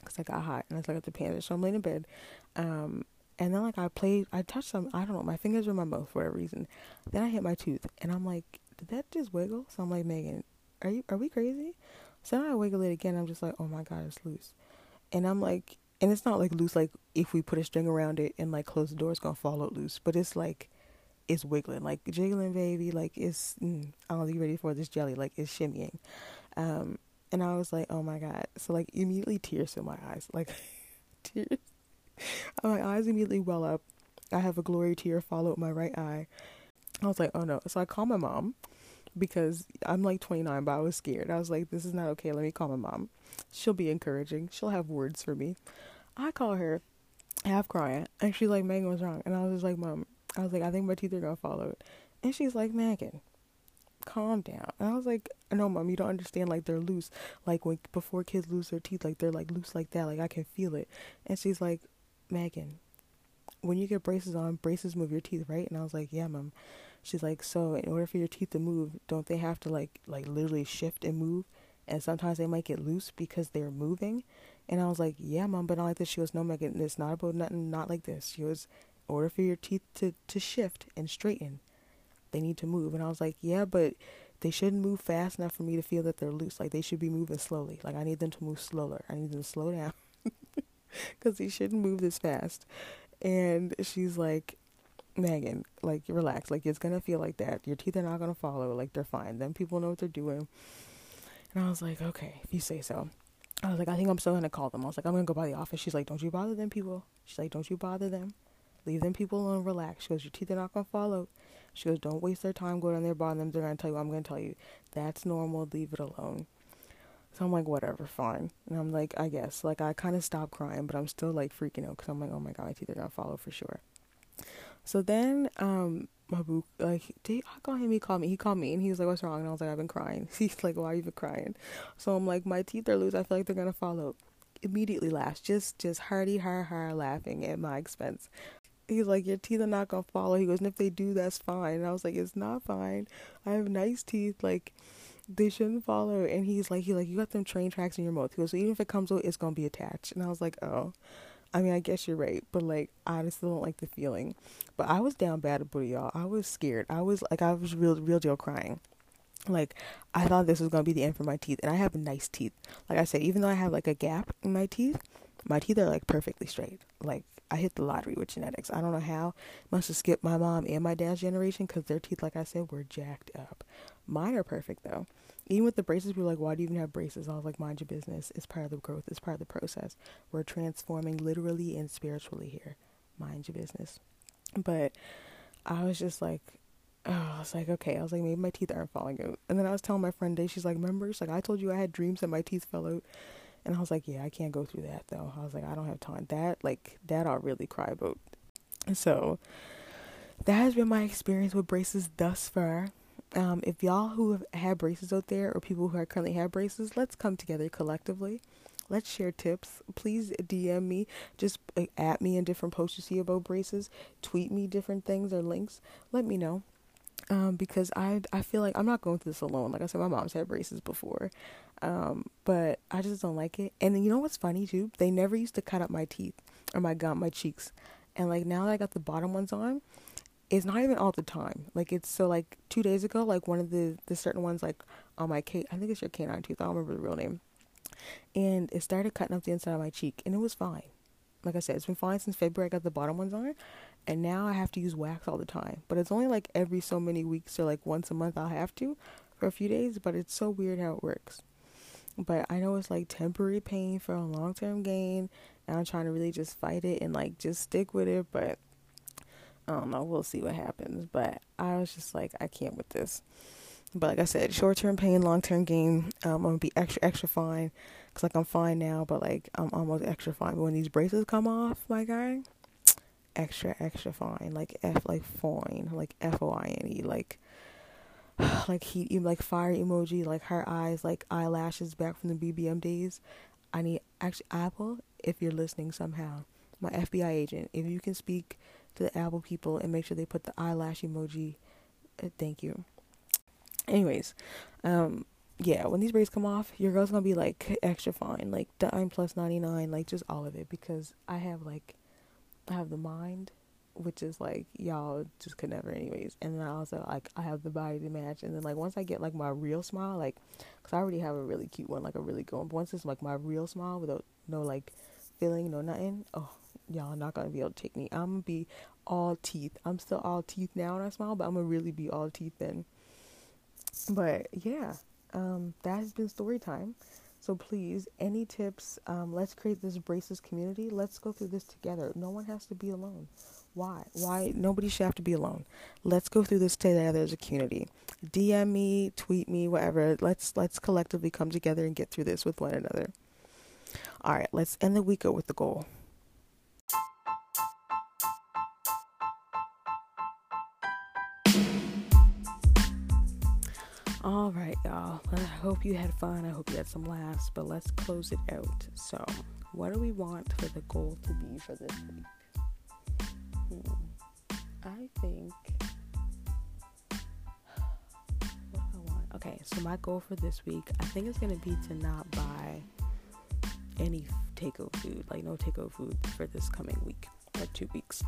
because I got hot and I was like the pants. So I'm laying in bed. Um, and then like I played, I touched some. I don't know. My fingers were in my mouth for a reason. Then I hit my tooth, and I'm like, did that just wiggle? So I'm like, Meghan, are you are we crazy? So then I wiggle it again. I'm just like, oh my god, it's loose. And I'm like, and it's not like loose like if we put a string around it and like close the door, it's gonna fall out loose. But it's like it's wiggling, like jiggling, baby. Like it's mm, I don't you ready for this jelly? Like it's shimmying. Um, and I was like, oh my god. So like immediately tears in my eyes, like tears. my eyes immediately well up. I have a glory tear follow up my right eye. I was like, oh no. So I call my mom because I'm like 29, but I was scared. I was like, this is not okay. Let me call my mom. She'll be encouraging. She'll have words for me. I call her, half crying, and she's like, Meghan, what's wrong? And I was just like, Mom, I was like, I think my teeth are gonna fall out. And she's like, Meghan, calm down. And I was like, no, Mom, you don't understand. Like they're loose. Like when before kids lose their teeth, like they're like loose like that. Like I can feel it. And she's like, Meghan, when you get braces on, braces move your teeth, right? And I was like, yeah, Mom. She's like, so in order for your teeth to move, don't they have to like like literally shift and move? And sometimes they might get loose because they're moving. And I was like, yeah, mom, but not like this. She goes, no, Meghan, it's not about nothing, not like this. She goes, in order for your teeth to, to shift and straighten, they need to move. And I was like, yeah, but they shouldn't move fast enough for me to feel that they're loose. Like they should be moving slowly. Like I need them to move slower. I need them to slow down because they shouldn't move this fast. And she's like, Meghan, like relax, like it's gonna feel like that. Your teeth are not gonna follow, like they're fine. Then people know what they're doing. And I was like, okay, if you say so. I was like, I think I'm still gonna call them. I was like, I'm gonna go by the office. She's like, don't you bother them people. She's like, don't you bother them. Leave them people alone. Relax. She goes, your teeth are not gonna follow. She goes, don't waste their time. Go down there, bother them. They're gonna tell you. I'm gonna tell you. That's normal. Leave it alone. So I'm like, whatever, fine. And I'm like, I guess. Like, I kind of stopped crying, but I'm still like freaking out because I'm like, oh my god, my teeth are gonna follow for sure. So then, um, my boo, like, did, I call him, he called me, he called me, and he was like, what's wrong? And I was like, I've been crying. He's like, why are you been crying? So I'm like, my teeth are loose, I feel like they're gonna fall out. Immediately laughs, just, just hearty, har, har, laughing at my expense. He's like, your teeth are not gonna follow. He goes, and if they do, that's fine. And I was like, it's not fine. I have nice teeth, like, they shouldn't fall out." And he's like, he like, you got them train tracks in your mouth. He goes, so even if it comes out, it's gonna be attached. And I was like, oh. I mean, I guess you're right, but like, I still don't like the feeling. But I was down bad about it, y'all. I was scared. I was like, I was real, real deal crying. Like, I thought this was gonna be the end for my teeth, and I have nice teeth. Like I said, even though I have like a gap in my teeth, my teeth are like perfectly straight. Like I hit the lottery with genetics. I don't know how. Must have skipped my mom and my dad's generation because their teeth, like I said, were jacked up. Mine are perfect though even with the braces, people were like, why do you even have braces? I was like, mind your business. It's part of the growth. It's part of the process. We're transforming literally and spiritually here. Mind your business. But I was just like, oh, I was like, okay. I was like, maybe my teeth aren't falling out. And then I was telling my friend Day, she's like, remember? She's like, I told you I had dreams that my teeth fell out. And I was like, yeah, I can't go through that though. I was like, I don't have time. That, like, that I'll really cry about. So that has been my experience with braces thus far. Um, if y'all who have had braces out there or people who are currently have braces, let's come together collectively. Let's share tips. Please DM me. Just uh, at me in different posts you see about braces. Tweet me different things or links. Let me know. Um, because I I feel like I'm not going through this alone. Like I said, my mom's had braces before, um, but I just don't like it. And you know what's funny too? They never used to cut up my teeth or my gum, my cheeks, and like now that I got the bottom ones on, it's not even all the time. Like it's so like two days ago, like one of the the certain ones like on my K, I think it's your canine tooth. I don't remember the real name. And it started cutting up the inside of my cheek, and it was fine. Like I said, it's been fine since February. I got the bottom ones on, and now I have to use wax all the time. But it's only like every so many weeks or like once a month I'll have to for a few days. But it's so weird how it works. But I know it's like temporary pain for a long term gain, and I'm trying to really just fight it and like just stick with it. But I don't know. We'll see what happens. But I was just like, I can't with this. But like I said, short term pain, long term gain. Um, I'm gonna be extra, extra fine. Cause like I'm fine now, but like I'm almost extra fine. But when these braces come off, my guy, extra, extra fine. Like F, like fine, like F O I N E, like like heat, like fire emoji, like her eyes, like eyelashes back from the BBM days. I need actually Apple, if you're listening somehow, my FBI agent, if you can speak the Apple people and make sure they put the eyelash emoji. Uh, thank you. Anyways, um, yeah, when these braids come off, your girl's gonna be like extra fine, like dime plus ninety nine, like just all of it, because I have like, I have the mind, which is like y'all just could never, anyways, and then I also like I have the body to match, and then like once I get like my real smile, like, cause I already have a really cute one, like a really good one. But once it's like my real smile without no like feeling, no nothing, oh, y'all not gonna be able to take me. I'm gonna be all teeth. I'm still all teeth now when I smile, but I'm gonna really be all teeth then. But yeah, um, that has been story time. So please, any tips? Um, let's create this braces community. Let's go through this together. No one has to be alone. Why? Why? Nobody should have to be alone. Let's go through this together as a community. DM me, tweet me, whatever. Let's let's collectively come together and get through this with one another. All right, let's end the week with the goal. All right, y'all. I hope you had fun. I hope you had some laughs, but let's close it out. So, what do we want for the goal to be for this week? Hmm. I think. What do I want? Okay, so my goal for this week, I think it's going to be to not buy any takeout food, like no takeout food for this coming week or two weeks.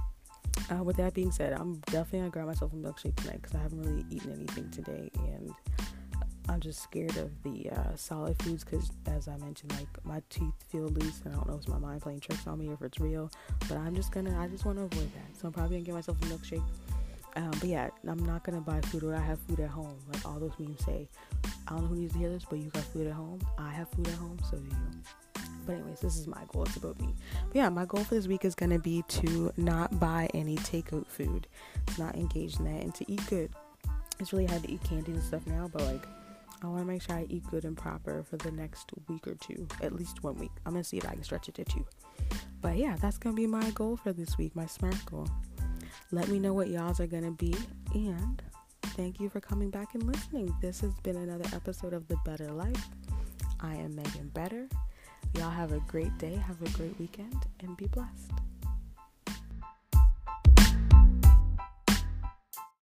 Uh, with that being said, I'm definitely gonna grab myself a milkshake tonight because I haven't really eaten anything today, and I'm just scared of the uh, solid foods because, as I mentioned, like my teeth feel loose, and I don't know if it's my mind playing tricks on me or if it's real. But I'm just gonna, I just want to avoid that, so I'm probably gonna get myself a milkshake. Um, but yeah, I'm not gonna buy food or I have food at home. Like all those memes say, I don't know who needs to hear this, but you got food at home. I have food at home, so do you. But anyways, this is my goal. It's about me. But yeah, my goal for this week is gonna be to not buy any takeout food, not engage in that, and to eat good. It's really hard to eat candy and stuff now, but like I want to make sure I eat good and proper for the next week or two, at least one week. I'm gonna see if I can stretch it to two. But yeah, that's gonna be my goal for this week, my smart goal. Let me know what y'all's are gonna be, and thank you for coming back and listening. This has been another episode of The Better Life. I am Meghan Better. Y'all have a great day, have a great weekend, and be blessed.